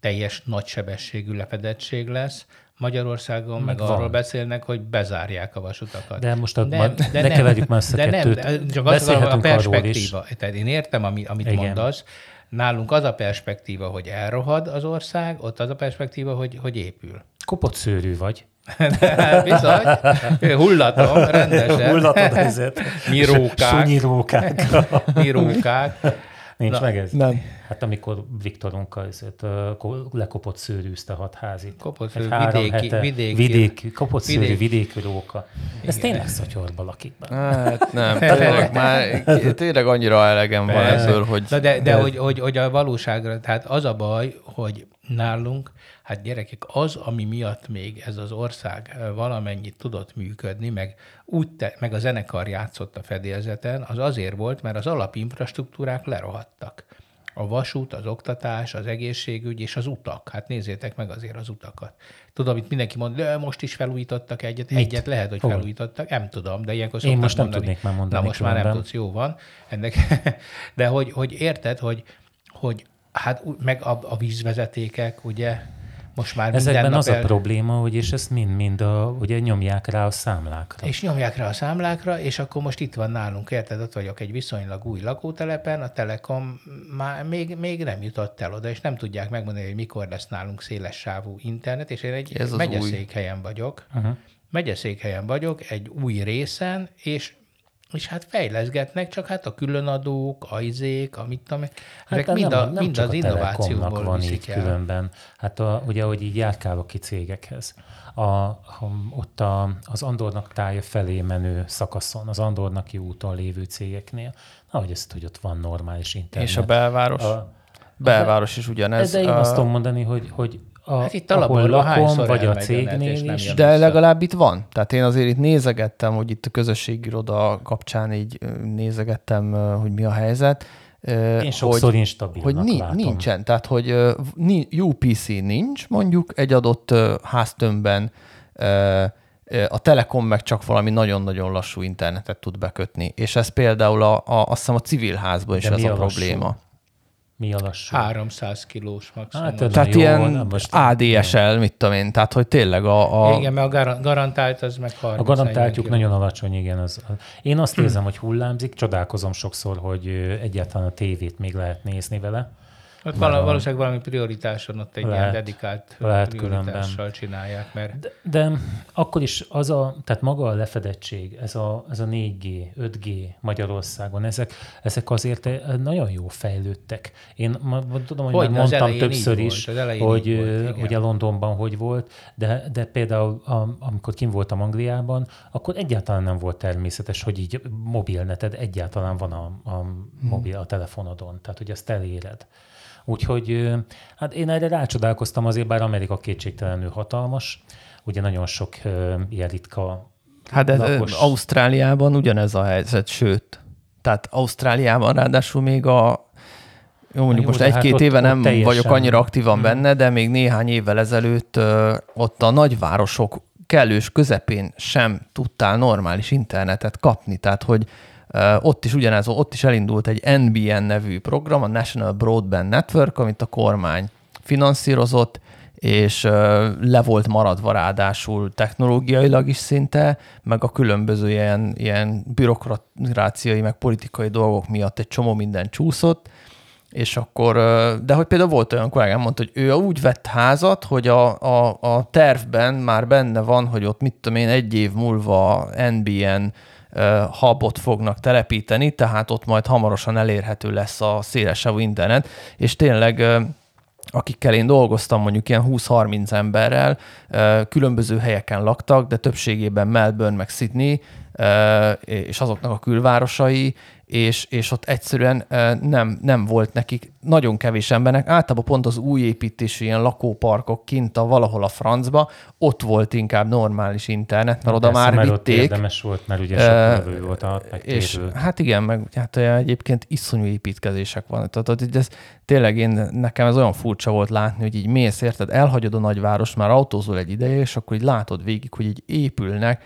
teljes nagysebességű lefedettség lesz, Magyarországon meg, meg arról beszélnek, hogy bezárják a vasutakat. De most a, nem, de ne nem, keverjük már de nem, de csak az a perspektíva. Tehát én értem, ami, amit Igen. mondasz. Nálunk az a perspektíva, hogy elrohad az ország, ott az a perspektíva, hogy, hogy épül. Kopott szőrű vagy. [laughs] Bizony, hullatom rendesen. Hullatod ezért. Mi rókák. Sunyi rókák. Mi rókák. Nincs Na, meg ez? Nem. Hát amikor Viktorunkkal ezért, lekopott szőrűzte hat házit. Kopott szőrű, vidéki, hete, vidéki, vidék, kopott szőrű, vidék. vidéki róka. Ez Igen. tényleg szatyorba lakik be. Hát nem, tényleg már tényleg annyira elegem van ebből, hogy... Na de, de, de hogy, hogy, hogy a valóságra, tehát az a baj, hogy nálunk, hát gyerekek, az, ami miatt még ez az ország valamennyit tudott működni, meg, úgy te, meg a zenekar játszott a fedélzeten, az azért volt, mert az alapinfrastruktúrák lerohadtak. A vasút, az oktatás, az egészségügy és az utak. Hát nézzétek meg azért az utakat. Tudom, itt mindenki mond, de most is felújítottak egyet. Mit? Egyet lehet, hogy Hol? felújítottak. Nem tudom, de ilyenkor Én most nem mondani. tudnék már mondani. Na most már nem tudsz, jó van. Ennek, [laughs] de hogy, hogy érted, hogy, hogy hát meg a, a vízvezetékek, ugye, most már Ezekben az el... a probléma, hogy és ezt mind-mind a, ugye nyomják rá a számlákra. És nyomják rá a számlákra, és akkor most itt van nálunk, érted, ott vagyok egy viszonylag új lakótelepen, a Telekom már még, még nem jutott el oda, és nem tudják megmondani, hogy mikor lesz nálunk széles sávú internet, és én egy Ez megyeszékhelyen vagyok. Uh-huh. Megyeszékhelyen vagyok, egy új részen, és és hát fejleszgetnek, csak hát a különadók, a izék, amit tudom, hát ezek mind, nem, a, nem mind az innovációból van így el. különben. Hát a, ugye, hogy így járkálok ki cégekhez. A, a, ott a, az Andornak tája felé menő szakaszon, az Andornaki úton lévő cégeknél, na, hogy ezt, hogy ott van normális internet. És a belváros? A, belváros is ugyanez. De én azt tudom mondani, hogy, hogy a, hát itt ahol lakom, vagy a cégnél is. De vissza. legalább itt van. Tehát én azért itt nézegettem, hogy itt a közösségiroda kapcsán így nézegettem, hogy mi a helyzet. Én sokszor hogy, instabilnak hogy ni- látom. nincsen. Tehát, hogy UPC nincs mondjuk egy adott háztömbben, a Telekom meg csak valami nagyon-nagyon lassú internetet tud bekötni. És ez például a, a, azt hiszem a civil házban is De ez a, a probléma. Mi a lassú? 300 kilós maximum. Hát, tehát jó, ilyen most ADSL, mit tudom én, tehát hogy tényleg a... a... Igen, mert a garantált az meg 30 A garantáltjuk nagyon alacsony, igen. Az, én azt érzem, hogy hullámzik, csodálkozom sokszor, hogy egyáltalán a tévét még lehet nézni vele. Ott vala, valószínűleg valami prioritáson ott egy lehet, ilyen dedikált lehet prioritással különben. csinálják. Mert... De, de, akkor is az a, tehát maga a lefedettség, ez a, ez a 4G, 5G Magyarországon, ezek, ezek azért nagyon jó fejlődtek. Én ma, tudom, hogy, hogy mondtam többször is, volt, hogy volt, ugye Londonban hogy volt, de, de például a, amikor kim voltam Angliában, akkor egyáltalán nem volt természetes, hogy így mobilneted egyáltalán van a, a mobil, a telefonodon, tehát hogy ezt eléred. Úgyhogy hát én erre rácsodálkoztam azért, bár Amerika kétségtelenül hatalmas, ugye nagyon sok ilyen ritka Hát ez, lakos... Ausztráliában ugyanez a helyzet, sőt, tehát Ausztráliában ráadásul még a jó, mondjuk jó, most egy-két hát éve nem teljesen... vagyok annyira aktívan hmm. benne, de még néhány évvel ezelőtt ott a nagyvárosok kellős közepén sem tudtál normális internetet kapni. Tehát, hogy ott is ugyanez, ott is elindult egy NBN nevű program, a National Broadband Network, amit a kormány finanszírozott, és le volt maradva ráadásul technológiailag is szinte, meg a különböző ilyen, ilyen bürokráciai, meg politikai dolgok miatt egy csomó minden csúszott, és akkor, de hogy például volt olyan kollégám, mondta, hogy ő úgy vett házat, hogy a, a, a tervben már benne van, hogy ott mit tudom én, egy év múlva NBN hubot fognak telepíteni, tehát ott majd hamarosan elérhető lesz a szélesávú internet, és tényleg akikkel én dolgoztam, mondjuk ilyen 20-30 emberrel, különböző helyeken laktak, de többségében Melbourne meg Sydney, és azoknak a külvárosai, és, és ott egyszerűen nem, nem volt nekik nagyon kevés embernek, általában pont az új építésű ilyen lakóparkok kint a valahol a francba, ott volt inkább normális internet, mert oda már mert vitték. Ott érdemes volt, mert ugye sok uh, volt a És hát igen, meg hát egyébként iszonyú építkezések van. Tehát ez, tényleg én, nekem ez olyan furcsa volt látni, hogy így mész, érted, elhagyod a nagyváros, már autózol egy ideje, és akkor így látod végig, hogy így épülnek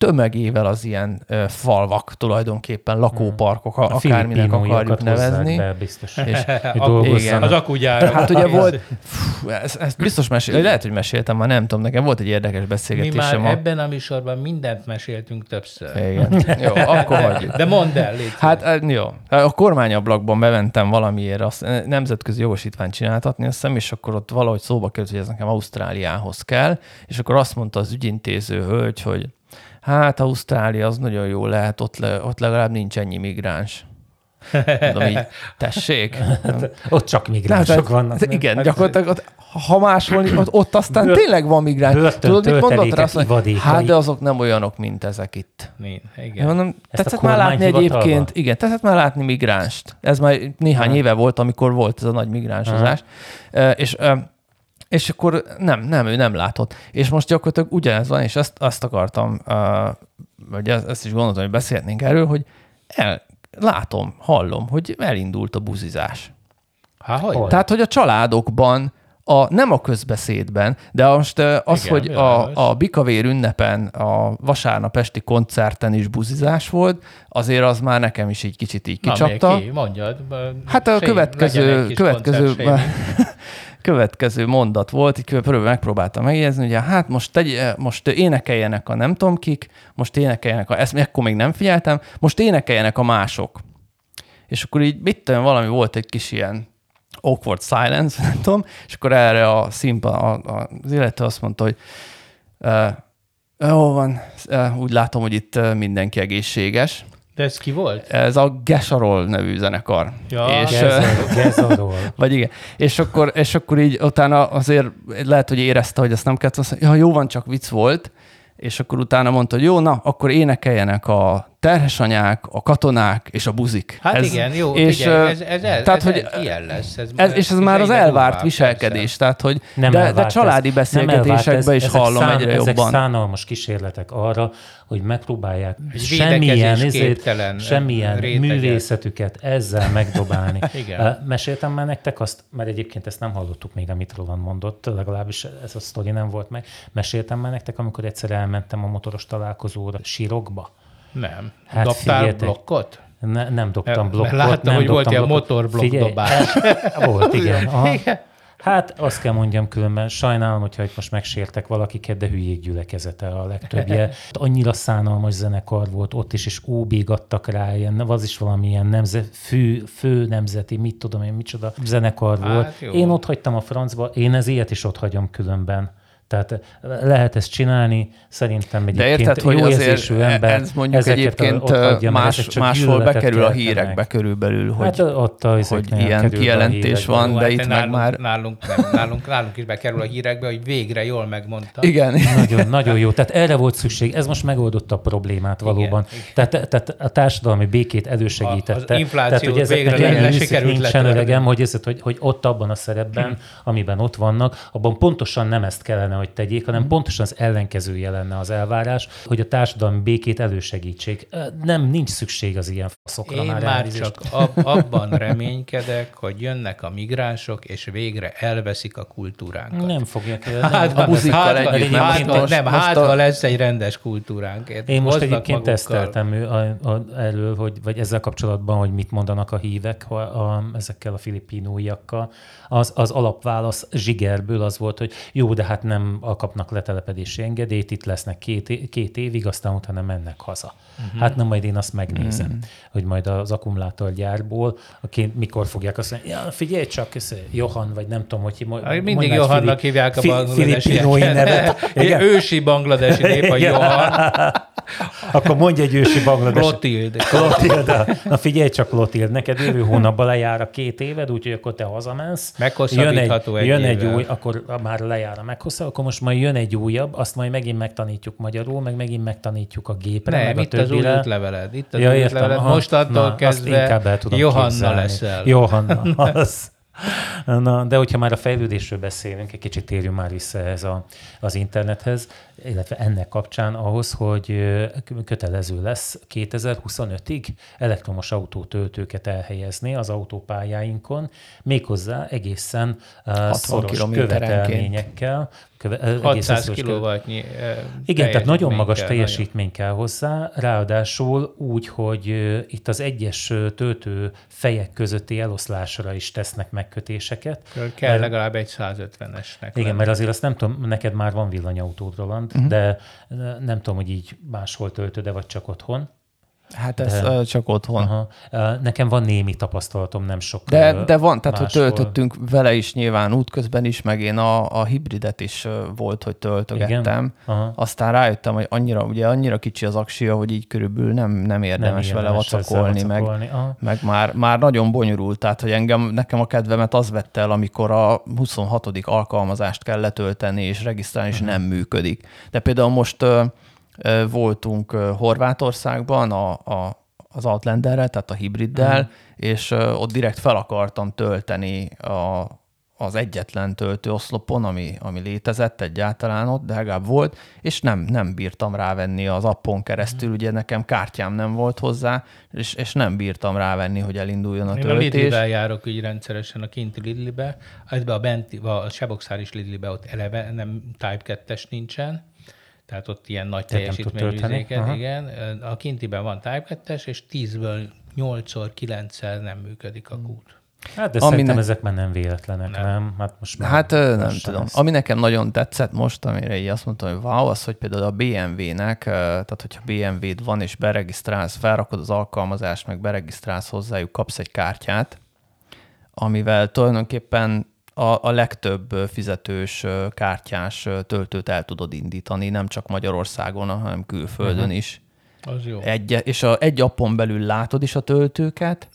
tömegével az ilyen ö, falvak tulajdonképpen, lakóparkok, a akárminek akarjuk nevezni. Be, biztos. És, [laughs] igen. Az akugyára. Hát ugye volt, fú, ezt, ezt biztos mesél, lehet, hogy meséltem, már nem tudom, nekem volt egy érdekes beszélgetésem. Mi már a... ebben a műsorban mindent meséltünk többször. Igen. [laughs] jó, akkor hagyjuk. De mondd el, légy Hát jó, a kormányablakban bementem valamiért azt, nemzetközi jogosítványt csináltatni, azt hiszem, és akkor ott valahogy szóba került, hogy ez nekem Ausztráliához kell, és akkor azt mondta az ügyintéző hölgy, hogy hát Ausztrália az nagyon jó lehet, ott, le, ott legalább nincs ennyi migráns. Mondom így, tessék. Hát, ott csak migránsok hát, vannak. Igen, hát, gyakorlatilag ott, ha máshol, ott, ott aztán bőr, tényleg van migráns. Tudod, mit mondott rá? Hát, de azok nem olyanok, mint ezek itt. Igen. Mondom, tetszett már látni egyébként, igen, tetszett már látni migránst. Ez már néhány ha. éve volt, amikor volt ez a nagy migránsozás. Uh, és és akkor nem, nem, ő nem látott. És most gyakorlatilag ugyanez van, és ezt azt akartam, vagy ezt is gondoltam, hogy beszélhetnénk erről, hogy el, látom, hallom, hogy elindult a buzizás. Há, hogy? Tehát, hogy a családokban a, nem a közbeszédben, de most az, Igen, hogy a, a Bikavér ünnepen, a vasárnap esti koncerten is buzizás volt, azért az már nekem is így kicsit így kicsapta. Na, mondjad. Hát a következő, következő, [laughs] következő mondat volt, így megpróbáltam megjegyezni, hogy hát most, tegy, most énekeljenek a nem tudom kik, most énekeljenek a, ezt ekkor még nem figyeltem, most énekeljenek a mások. És akkor így mit tudom, valami volt egy kis ilyen awkward silence, [laughs] nem tudom, és akkor erre a színpad, a, a, az illető azt mondta, hogy uh, jó van, uh, úgy látom, hogy itt mindenki egészséges. De ez ki volt? Ez a Gesarol nevű zenekar. Ja, és, Gesarol. [laughs] vagy igen. És akkor, és akkor így utána azért lehet, hogy érezte, hogy ezt nem kellett azt ja, jó van, csak vicc volt, és akkor utána mondta, hogy jó, na, akkor énekeljenek a terhes anyák, a katonák és a buzik. Hát ez, igen, jó, és, igen, ez, ez, ez, tehát, ez, hogy ilyen lesz. Ez, ez, és ez, ez már az elvárt viselkedés, persze. tehát hogy nem de, de családi beszélgetésekben is hallom ezek egyre ezek jobban. Ezek szánalmas kísérletek arra, hogy megpróbálják semmilyen, ezért, semmilyen művészetüket ezzel megdobálni. [laughs] Igen. Meséltem már nektek azt, mert egyébként ezt nem hallottuk még, amit Roland mondott, legalábbis ez a sztori nem volt meg. Meséltem már nektek, amikor egyszer elmentem a motoros találkozóra sírokba. Nem. Hát Dobtál blokkot? Ne, nem dobtam blokkot. Láttam, nem hogy volt ilyen motorblokkdobás. volt, igen. [laughs] Aha. Hát azt kell mondjam különben, sajnálom, hogyha itt most megsértek valakiket, de hülyék gyülekezete a legtöbbje. [laughs] Annyira szánalmas zenekar volt ott is, és óbégattak rá, ilyen, az is valamilyen nemzet, fő, fő nemzeti, mit tudom én, micsoda zenekar volt. Hát én ott hagytam a francba, én ez ilyet is ott hagyom különben. Tehát lehet ezt csinálni, szerintem egyébként De érted, hogy jó érzésű ember. Ez mondjuk egyébként a, más, máshol bekerül a hírekbe meg. körülbelül, hogy, hát ott a hogy ilyen kijelentés van, de hát itt nálunk, meg már... Nálunk, nem, nálunk, nálunk is bekerül a hírekbe, hogy végre jól megmondta. Igen. [laughs] Nagyon, nagyon jó. Tehát erre volt szükség. Ez most megoldotta a problémát valóban. Igen. Tehát, tehát a társadalmi békét elősegítette. Az inflációt tehát, hogy végre le, sikerült nincsen öregem, hogy, ez, hogy, hogy ott abban a szerepben, hmm. amiben ott vannak, abban pontosan nem ezt kellene hogy tegyék, hanem mhm. pontosan az ellenkezője lenne az elvárás, hogy a társadalmi békét elősegítsék. Nem, nincs szükség az ilyen faszokra Én már, már csak ab, abban reménykedek, hogy jönnek a migránsok, és végre elveszik a kultúránkat. Nem fogják. Hát, a buzikkal hát, együtt. Hát, most, nem, hát a... lesz egy rendes kultúránk. Én, Én most egyébként teszteltem erről, hogy, vagy ezzel kapcsolatban, hogy mit mondanak a hívek a, a, ezekkel a filipinóiakkal. Az, az alapválasz zsigerből az volt, hogy jó, de hát nem kapnak letelepedési engedélyt, itt lesznek két, két évig, aztán utána mennek haza. Uh-huh. Hát nem, majd én azt megnézem, uh-huh. hogy majd az akkumulátorgyárból, aki mikor fogják azt mondani, ja, figyelj csak, ez Johan, vagy nem tudom, hogy mondj, Mindig Johannak Filip, hívják a bangladesiek. nevet. [laughs] Ősi bangladesi nép a Johan. [laughs] Akkor mondj egy ősi bangladesi. Clotilde. Clotilde. Na figyelj csak, Clotilde, neked jövő hónapban lejár a két éved, úgyhogy akkor te hazamensz. Meghosszabbítható jön egy, egy jön egy új, akkor már lejár a meghosszabb, akkor most majd jön egy újabb, azt majd megint megtanítjuk magyarul, meg megint megtanítjuk a gépre, Nem, meg a itt többire. az új útleveled. Itt az ja, új útleveled. Mostantól Na, kezdve Johanna képzelni. leszel. Johanna, [laughs] az. Na, de hogyha már a fejlődésről beszélünk, egy kicsit térjünk már vissza ez a, az internethez, illetve ennek kapcsán ahhoz, hogy kötelező lesz 2025-ig elektromos autótöltőket elhelyezni az autópályáinkon, méghozzá egészen szoros követelményekkel, köve, 600 kilovatnyi Igen, tehát nagyon magas kell, teljesítmény nagyon. kell hozzá, ráadásul úgy, hogy itt az egyes töltő fejek közötti eloszlásra is tesznek megkötéseket. Kell mert, legalább egy 150-esnek. Igen, lenni. mert azért azt nem tudom, neked már van villanyautód, Roland, uh-huh. de nem tudom, hogy így máshol töltöd vagy csak otthon. Hát ez de, csak otthon. Aha. Nekem van némi tapasztalatom, nem sok. De, de van, tehát máshol. hogy töltöttünk vele is nyilván útközben is, meg én a, a hibridet is volt, hogy töltögettem. Aztán rájöttem, hogy annyira, ugye annyira kicsi az aksia, hogy így körülbelül nem, nem érdemes, nem vele vacakolni, meg, meg már, már nagyon bonyolult. Tehát, hogy engem, nekem a kedvemet az vette el, amikor a 26. alkalmazást kell letölteni és regisztrálni, és nem működik. De például most voltunk Horvátországban a, a, az Outlanderrel, tehát a hibriddel, uh-huh. és ott direkt fel akartam tölteni a, az egyetlen töltőoszlopon, ami, ami létezett egyáltalán ott, de legalább volt, és nem, nem bírtam rávenni az appon keresztül, uh-huh. ugye nekem kártyám nem volt hozzá, és, és nem bírtam rávenni, hogy elinduljon a Én töltés. Én a járok így rendszeresen, a kinti Lidlibe, ebbe a, benti, a Seboxáris Lidlibe ott eleve nem Type 2-es nincsen, tehát ott ilyen nagy teljesítményűzéket, igen. A kintiben van Type 2 és 10-ből 8-szor, 9-szer nem működik a kút. Hát de Ami szerintem ne... ezek már nem véletlenek, nem? nem? Hát, most már hát nem tudom. Ezt. Ami nekem nagyon tetszett most, amire így azt mondtam, hogy wow, az, hogy például a BMW-nek, tehát hogyha BMW-d van és beregisztrálsz, felrakod az alkalmazást, meg beregisztrálsz hozzájuk, kapsz egy kártyát, amivel tulajdonképpen a, a legtöbb fizetős kártyás töltőt el tudod indítani, nem csak Magyarországon, hanem külföldön uh-huh. is. Az jó. Egy, és a, egy appon belül látod is a töltőket,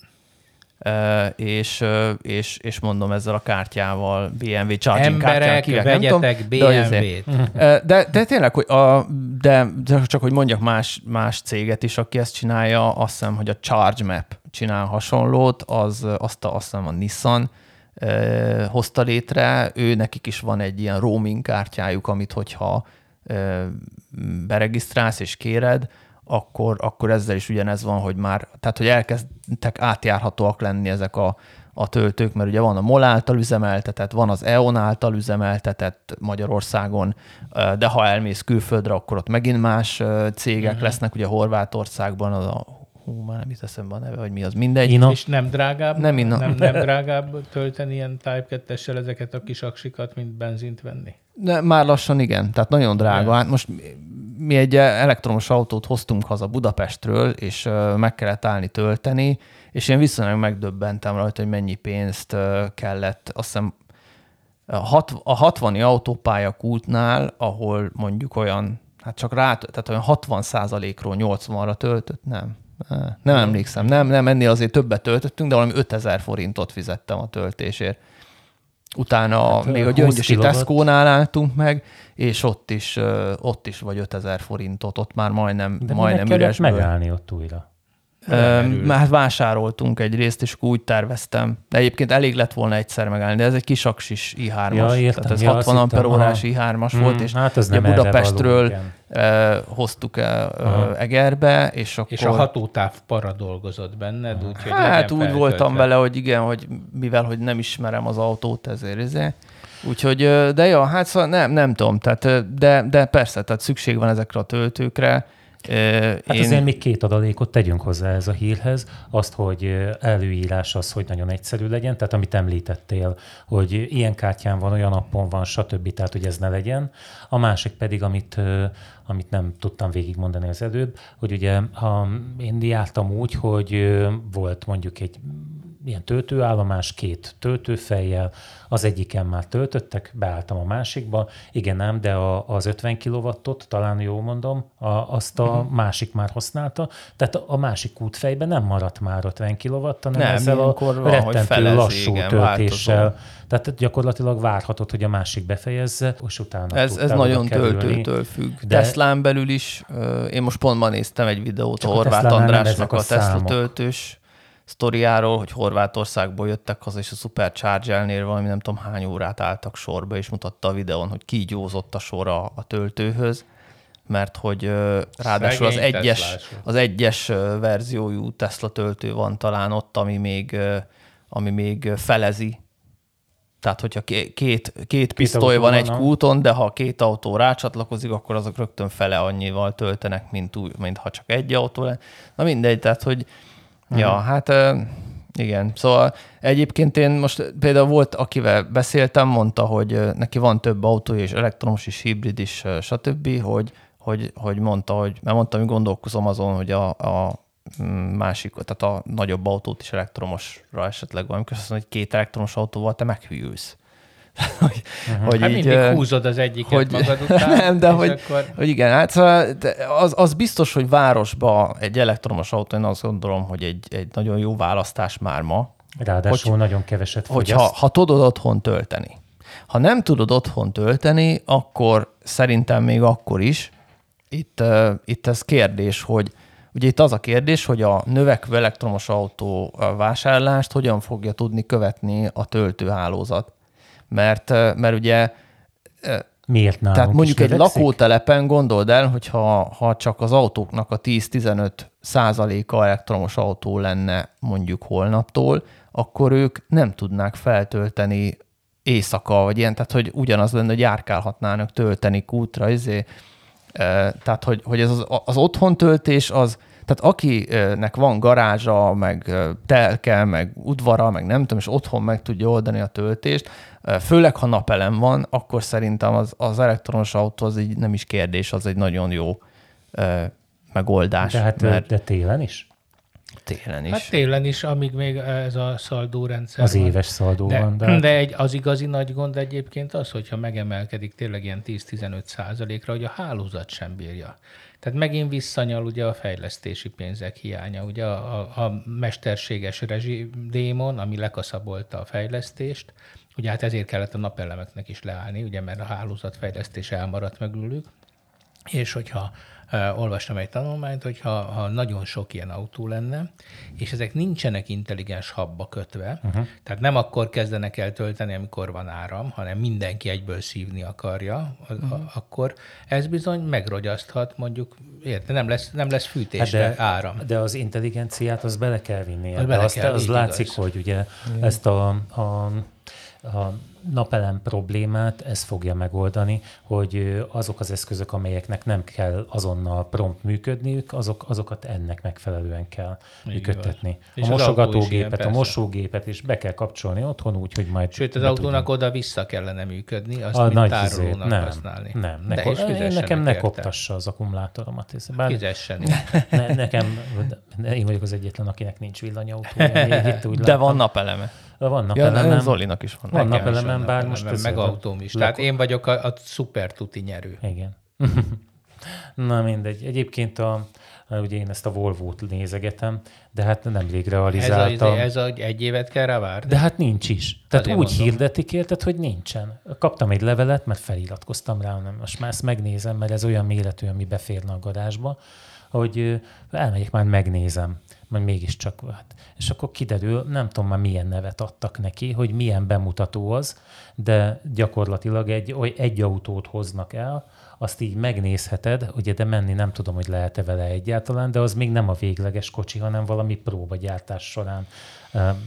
és, és, és mondom ezzel a kártyával, BMW charging Emberek, kártyán, vegyetek BMW-t. De, de, de tényleg, hogy a, de, de csak hogy mondjak más, más céget is, aki ezt csinálja, azt hiszem, hogy a Charge Map csinál hasonlót, az, azt, a, azt hiszem a Nissan eh, hozta létre, ő nekik is van egy ilyen roaming kártyájuk, amit hogyha eh, beregisztrálsz és kéred, akkor, akkor ezzel is ugyanez van, hogy már, tehát hogy elkezdtek átjárhatóak lenni ezek a, a töltők, mert ugye van a MOL által üzemeltetett, van az EON által üzemeltetett Magyarországon, de ha elmész külföldre, akkor ott megint más cégek uh-huh. lesznek, ugye Horvátországban az a hú, már nem hiszem a neve, hogy mi az, mindegy. Ina. És nem drágább, nem, ina. nem, nem drágább tölteni ilyen Type 2 ezeket a kis aksikat, mint benzint venni? De már lassan igen, tehát nagyon drága. Hát most mi egy elektromos autót hoztunk haza Budapestről, és meg kellett állni tölteni, és én viszonylag megdöbbentem rajta, hogy mennyi pénzt kellett, azt hiszem a 60 autópálya kútnál, ahol mondjuk olyan, hát csak rá, tehát olyan 60 ról 80-ra töltött, nem. Nem emlékszem, nem, nem, ennél azért többet töltöttünk, de valami 5000 forintot fizettem a töltésért. Utána hát, még a Gyöngyösi Tesco-nál álltunk meg, és ott is, ott is vagy 5000 forintot, ott már majdnem, De majdnem üresből. megállni ott újra? Mert hát vásároltunk egy részt, és úgy terveztem. De egyébként elég lett volna egyszer megállni, de ez egy kisaksis i3-as. Ja, értem. Tehát ez ja, 60 amper órás i3-as mm, volt, és hát ez nem Budapestről való, hoztuk uh, Egerbe, és akkor... És a hatótáv para dolgozott benned, úgyhogy Hát úgy voltam vele, hogy igen, hogy mivel hogy nem ismerem az autót, ezért, ezért. Úgyhogy, de ja, hát szóval nem, nem tudom, tehát, de, de persze, tehát szükség van ezekre a töltőkre, Hát Én... azért még két adalékot tegyünk hozzá ez a hírhez, azt, hogy előírás az, hogy nagyon egyszerű legyen, tehát amit említettél, hogy ilyen kártyán van, olyan appon van, stb., tehát hogy ez ne legyen. A másik pedig, amit, amit nem tudtam végigmondani az előbb, hogy ugye ha én jártam úgy, hogy volt mondjuk egy ilyen töltőállomás, két töltőfejjel, az egyiken már töltöttek, beálltam a másikba, igen ám, de a, az 50 kW-ot, talán jól mondom, a, azt a uh-huh. másik már használta, tehát a másik útfejben nem maradt már 50 kW, hanem nem, ezzel a van, rettentő felez, lassú igen, töltéssel. Változó. Tehát gyakorlatilag várhatod, hogy a másik befejezze, és utána Ez, ez nagyon töltőtől függ. De... Teslán belül is, én most pont ma néztem egy videót a Horváth Andrásnak a, a Tesla töltős sztoriáról, hogy Horvátországból jöttek haza, és a Supercharger-nél valami nem tudom hány órát álltak sorba, és mutatta a videón, hogy kígyózott a sor a, a töltőhöz, mert hogy ráadásul az egyes, az egyes verziójú Tesla töltő van talán ott, ami még, ami még felezi. Tehát, hogyha két, két, két pisztoly van egy kúton, de ha két autó rácsatlakozik, akkor azok rögtön fele annyival töltenek, mint, úgy, mint ha csak egy autó lenne. Na mindegy, tehát, hogy Uh-huh. Ja, hát igen. Szóval egyébként én most például volt, akivel beszéltem, mondta, hogy neki van több autó és elektromos is, hibrid is, stb., hogy, hogy, hogy mondta, hogy, mert mondtam, hogy gondolkozom azon, hogy a, a mm, másik, tehát a nagyobb autót is elektromosra esetleg van, amikor azt mondja, hogy két elektromos autóval te meghűlsz hogy, uh-huh. hogy hát így, mindig húzod az egyiket hogy, magad [laughs] után. Nem, de hogy, akkor... hogy igen, hát szóval az, az biztos, hogy városba egy elektromos autó, én azt gondolom, hogy egy, egy nagyon jó választás már ma. Ráadásul hogy, nagyon keveset fogyaszt. Hogyha, ha tudod otthon tölteni. Ha nem tudod otthon tölteni, akkor szerintem még akkor is, itt, uh, itt ez kérdés, hogy ugye itt az a kérdés, hogy a növekvő elektromos autó vásárlást hogyan fogja tudni követni a töltőhálózat mert, mert ugye Miért nálunk Tehát mondjuk egy lakótelepen gondold el, hogy ha, ha csak az autóknak a 10-15 százaléka elektromos autó lenne mondjuk holnaptól, akkor ők nem tudnák feltölteni éjszaka, vagy ilyen, tehát hogy ugyanaz lenne, hogy járkálhatnának tölteni kútra, izé. tehát hogy, hogy ez az, az otthon töltés az, tehát akinek van garázsa, meg telke, meg udvara, meg nem tudom, és otthon meg tudja oldani a töltést, főleg ha napelem van, akkor szerintem az, az elektronos autó az így nem is kérdés, az egy nagyon jó megoldás. De hát mert... de télen is? Télen is. Hát télen is, amíg még ez a szaldórendszer Az van. éves szaldó de, van. De, de egy, az igazi nagy gond egyébként az, hogyha megemelkedik tényleg ilyen 10-15 százalékra, hogy a hálózat sem bírja. Tehát megint visszanyal ugye a fejlesztési pénzek hiánya. Ugye a, a, a mesterséges rezsidémon, ami lekaszabolta a fejlesztést, ugye hát ezért kellett a napelemeknek is leállni, ugye mert a hálózatfejlesztés elmaradt mögülük, és hogyha olvastam egy tanulmányt, hogy ha, ha nagyon sok ilyen autó lenne, és ezek nincsenek intelligens habba kötve, uh-huh. tehát nem akkor kezdenek el tölteni, amikor van áram, hanem mindenki egyből szívni akarja, uh-huh. akkor ez bizony megrogyaszthat mondjuk, érte, nem lesz, nem lesz fűtésre hát de, áram. De az intelligenciát az bele kell vinni. Az, bele azt, kell, az látszik, igaz. hogy ugye Igen. ezt a, a a napelem problémát ez fogja megoldani, hogy azok az eszközök, amelyeknek nem kell azonnal prompt működniük, azok, azokat ennek megfelelően kell Így működtetni. A mosogatógépet, a mosógépet is be kell kapcsolni otthon úgy, hogy majd... Sőt, az autónak oda-vissza kellene működni, azt a mint nagy tárolónak nem, használni. Nem, ne, én nekem ne koptassa az akkumulátoromat. Bár Fizessen. Ne, nekem, én vagyok az egyetlen, akinek nincs villanyautója. [laughs] Itt úgy De van napeleme. Van napelemen. Ja, Zolinak is van. Van napelemen, bár most ez meg autóm is. Tehát én vagyok a, a szuper tuti nyerő. Igen. [laughs] Na mindegy. Egyébként a, ugye én ezt a Volvo-t nézegetem, de hát nemrég realizáltam. Ez, a, ez a, egy évet kell rá várni? De hát nincs is. Tehát Azért úgy mondom. hirdetik érted, hogy nincsen. Kaptam egy levelet, mert feliratkoztam rá, nem, most már ezt megnézem, mert ez olyan méretű, ami beférne a garázsba, hogy elmegyek már megnézem majd mégiscsak, hát, és akkor kiderül, nem tudom már milyen nevet adtak neki, hogy milyen bemutató az, de gyakorlatilag egy, egy autót hoznak el, azt így megnézheted, ugye, de menni nem tudom, hogy lehet-e vele egyáltalán, de az még nem a végleges kocsi, hanem valami próbagyártás során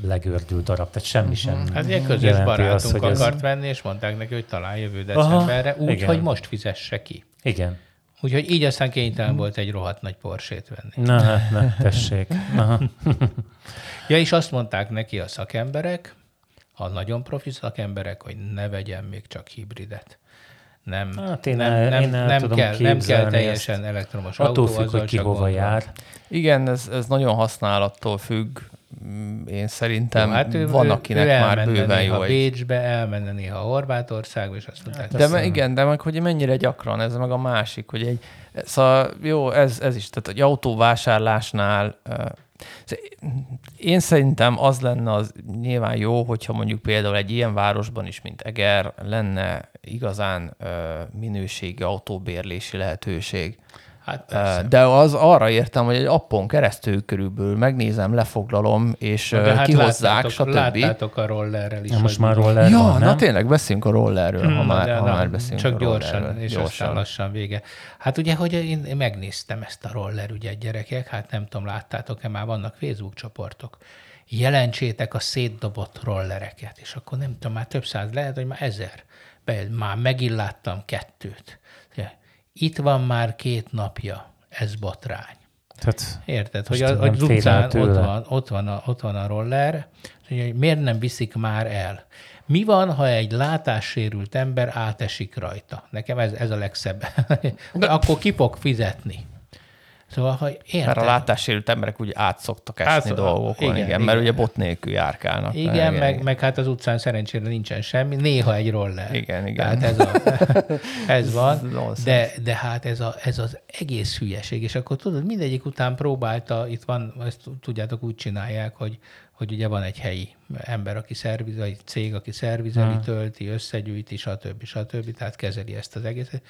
legördült darab, tehát semmi sem. Hát ilyen közös barátunk az, akart ez... venni, és mondták neki, hogy talán jövő decemberre, úgy, hogy most fizesse ki. Igen. Úgyhogy így aztán kénytelen volt egy rohadt nagy porsét venni. Na hát, ne, tessék. Aha. [laughs] ja, és azt mondták neki a szakemberek, a nagyon profi szakemberek, hogy ne vegyen még csak hibridet. Nem, hát én nem, el, nem, én nem, tudom kell, nem kell teljesen ezt. elektromos Attól autó, függ, hogy ki hova jár. Igen, ez, ez nagyon használattól függ. Én szerintem jó, hát ő, van, akinek ő már bőven jó egy... Bécsbe, elmenne néha Horvátországba, és azt mondták. De me, igen, de meg hogy mennyire gyakran, ez meg a másik, hogy egy, szóval jó, ez, ez is, tehát egy autóvásárlásnál én szerintem az lenne az nyilván jó, hogyha mondjuk például egy ilyen városban is, mint Eger, lenne igazán minőségi autóbérlési lehetőség. Hát De az arra értem, hogy egy appon keresztül körülbelül megnézem, lefoglalom, és de hát kihozzák, láttátok, stb. Láttátok a rollerrel is. Ja, most már roller Ja, van, na tényleg beszélünk a rollerről, hmm, ha már, de, ha na, már beszélünk Csak a gyorsan, rollerről. és gyorsan. aztán lassan vége. Hát ugye, hogy én, megnéztem ezt a roller ügyet, gyerekek, hát nem tudom, láttátok-e, már vannak Facebook csoportok. Jelentsétek a szétdobott rollereket, és akkor nem tudom, már több száz, lehet, hogy már ezer. Be, már megint láttam kettőt itt van már két napja, ez botrány. Tehát Érted, hogy a, a utcán ott van, ott, van a, ott van a roller, hogy miért nem viszik már el? Mi van, ha egy látássérült ember átesik rajta? Nekem ez, ez a legszebb. [laughs] De akkor ki fog fizetni? Szóval, ha érted. Mert a látássérült emberek úgy át szoktak esni Átsz, dolgokon, igen, igen, igen, mert ugye bot nélkül járkálnak. Igen, igen, meg, igen. meg hát az utcán szerencsére nincsen semmi, néha egy roller. Igen, igen. Tehát ez, a, [laughs] ez van, de, de hát ez, a, ez az egész hülyeség, és akkor tudod, mindegyik után próbálta, itt van, ezt tudjátok, úgy csinálják, hogy, hogy ugye van egy helyi ember, aki szerviz, egy cég, aki szervizeli, hmm. tölti, összegyűjti, stb. stb. Tehát kezeli ezt az egészet.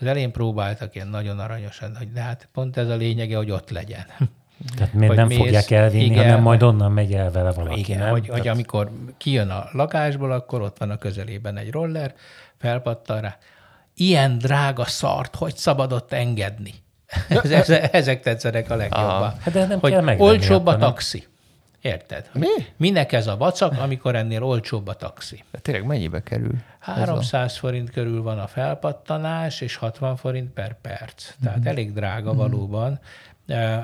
Az elején próbáltak ilyen nagyon aranyosan, hogy de hát pont ez a lényege, hogy ott legyen. Tehát miért nem mész, fogják elvinni, igen, hanem majd onnan megy el vele valaki, igen, nem? Hogy, Tehát... hogy amikor kijön a lakásból, akkor ott van a közelében egy roller, felpattan rá. Ilyen drága szart, hogy szabadott engedni? [laughs] Ezek tetszenek a legjobban. Hát de nem hogy kell olcsóbb a taxi. Érted? Mi? Minek ez a vacak, amikor ennél olcsóbb a taxi? De tényleg mennyibe kerül? 300 a... forint körül van a felpattanás, és 60 forint per perc. Tehát mm-hmm. elég drága mm-hmm. valóban.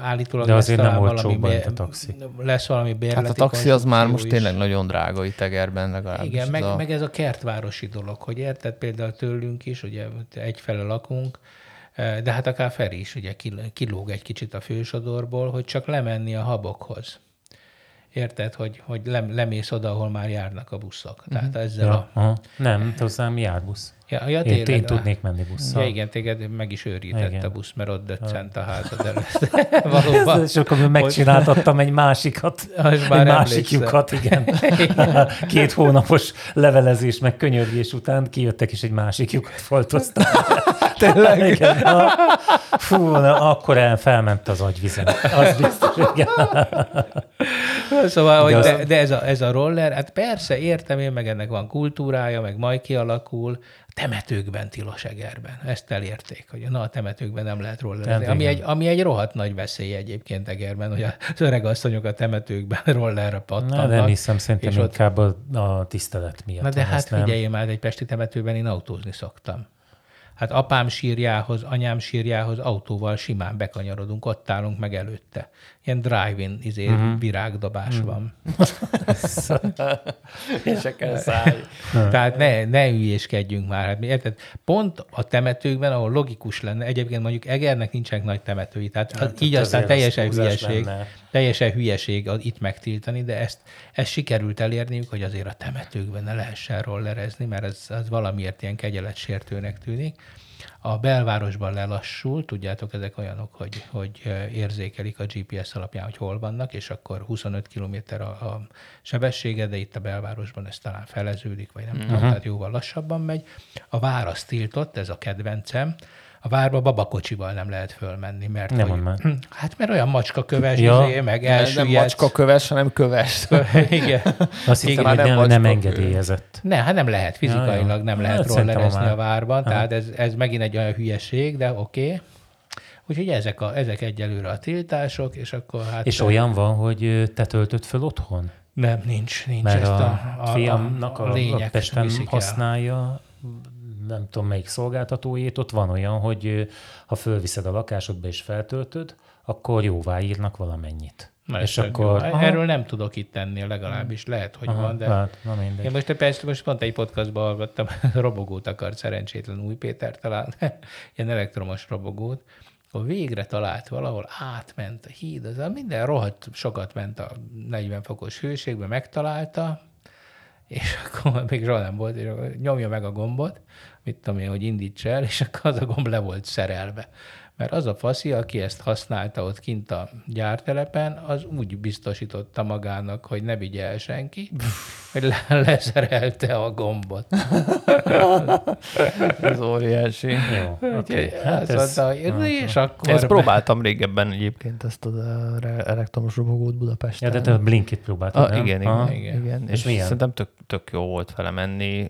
Állítólag De azért nem olcsóbb, mint a taxi. Lesz valami bérleti Hát a taxi az már most is. tényleg nagyon drága itt Egerben legalábbis. Igen, meg, a... meg ez a kertvárosi dolog, hogy érted például tőlünk is, ugye egyfele lakunk, De hát akár Feri is ugye kilóg egy kicsit a fősodorból, hogy csak lemenni a habokhoz. Érted, hogy, hogy lem, lemész oda, ahol már járnak a buszok. Tehát uh-huh. ezzel ja, a... Aha. Nem, hozzám jár busz. Ja, ja, én, én tudnék menni busszal. Ja, igen, téged meg is őrített igen. a busz, mert ott döccent a házad [laughs] előtt. Valóban. És akkor megcsináltattam egy másikat, [laughs] egy másik lyukat, igen. [laughs] Két hónapos levelezés meg könyörgés után kijöttek, és egy másik lyukat foltoztam. Tényleg? Igen. Na, fú, na, akkor el felment az agyvizem. Az biztos, igen. Szóval, de, hogy de, de ez, a, ez a roller, hát persze, értem én, meg ennek van kultúrája, meg majd kialakul, temetőkben tilos Egerben. Ezt elérték, hogy na a temetőkben nem lehet rollerezni. Ami egy, ami egy rohadt nagy veszély egyébként Egerben, hogy az öreg asszonyok a temetőkben [laughs] rollerre pattannak. Na, nem hiszem, szerintem inkább ott... a tisztelet miatt. Na de hát figyelj, már egy pesti temetőben én autózni szoktam. Hát apám sírjához, anyám sírjához autóval simán bekanyarodunk, ott állunk meg előtte. Ilyen drive-in izé, uh-huh. virágdobás uh-huh. van. [laughs] Se kell szállj. Tehát ne, ne ügyéskedjünk már. Hát, érted? Pont a temetőkben, ahol logikus lenne, egyébként mondjuk Egernek nincsenek nagy temetői, tehát hát, így aztán teljesen hülyeség, lenne. teljesen hülyeség itt megtiltani, de ezt, ezt sikerült elérniük, hogy azért a temetőkben ne lehessen rollerezni, mert ez, ez valamiért ilyen kegyeletsértőnek tűnik. A belvárosban lelassul, tudjátok, ezek olyanok, hogy, hogy érzékelik a GPS alapján, hogy hol vannak, és akkor 25 km a, a sebessége, de itt a belvárosban ez talán feleződik, vagy nem uh-huh. tudom, tehát jóval lassabban megy. A vár az tiltott, ez a kedvencem, a várba babakocsival nem lehet fölmenni, mert nem hogy, már. [clears throat] hát mert olyan macska köves, ja. izé, meg elsüllyedsz. Nem macska köves, hanem köves. [laughs] Igen. Azt hittem, hogy nem, nem engedélyezett. Ne, hát nem lehet, fizikailag ja, nem lehet hát rollerezni a várban, tehát ez, ez megint egy olyan hülyeség, de oké. Okay. Úgyhogy ezek, a, ezek egyelőre a tiltások, és akkor hát... És olyan van, hogy te töltöd föl otthon? Nem, nincs, nincs. Mert ezt a, a, a fiamnak a, a, a Pesten használja, nem tudom melyik szolgáltatójét, ott van olyan, hogy ha fölviszed a lakásodba és feltöltöd, akkor jóvá írnak valamennyit. Na, és akkor... Jó. Erről nem tudok itt tenni, legalábbis lehet, hogy Aha, van, de... Hát, na mindegy. Én most persze most pont egy podcastban hallgattam, [laughs] robogót akart szerencsétlen új Péter talán, [laughs] ilyen elektromos robogót, akkor végre talált valahol, átment a híd, az minden rohadt sokat ment a 40 fokos hőségbe, megtalálta, és [laughs] akkor még soha nem volt, és nyomja meg a gombot, mit tudom én, hogy indíts el, és akkor az a gomb le volt szerelve. Mert az a faszi, aki ezt használta ott kint a gyártelepen, az úgy biztosította magának, hogy ne vigye el senki, hogy le- leszerelte a gombot. [laughs] ez óriási. Jó, okay. hát ez, mondta, és akkor... Ezt próbáltam régebben egyébként, ezt az elektromos robogót Budapesten. Ja, de te a Blinkit próbáltad, ah, igen, igen, igen, igen. És, és milyen? szerintem tök, tök jó volt vele menni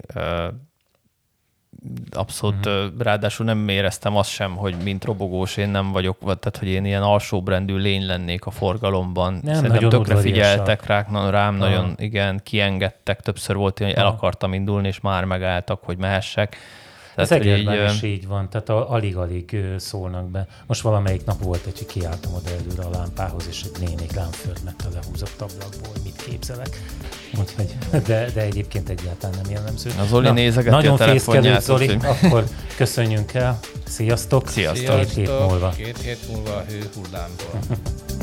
abszolút, uh-huh. ráadásul nem éreztem azt sem, hogy mint robogós én nem vagyok, vagy tehát, hogy én ilyen alsóbrendű lény lennék a forgalomban. Nem, Szerintem tökre figyeltek rá, rám Aha. nagyon, igen, kiengedtek. Többször volt, hogy el akartam indulni, és már megálltak, hogy mehessek. Tehát, Ez egérben így, is így van, tehát alig-alig szólnak be. Most valamelyik nap volt, hogy kiálltam oda előre a lámpához, és egy néni lámpföldmet a lehúzott ablakból, mit képzelek. Úgyhogy, de, de egyébként egyáltalán nem jellemző. Az Zoli nézegeti Nagyon fészkelő, Zoli, akkor köszönjünk el. Sziasztok! Sziasztok! Két hét múlva. Két hét múlva a hőhullámból. [laughs]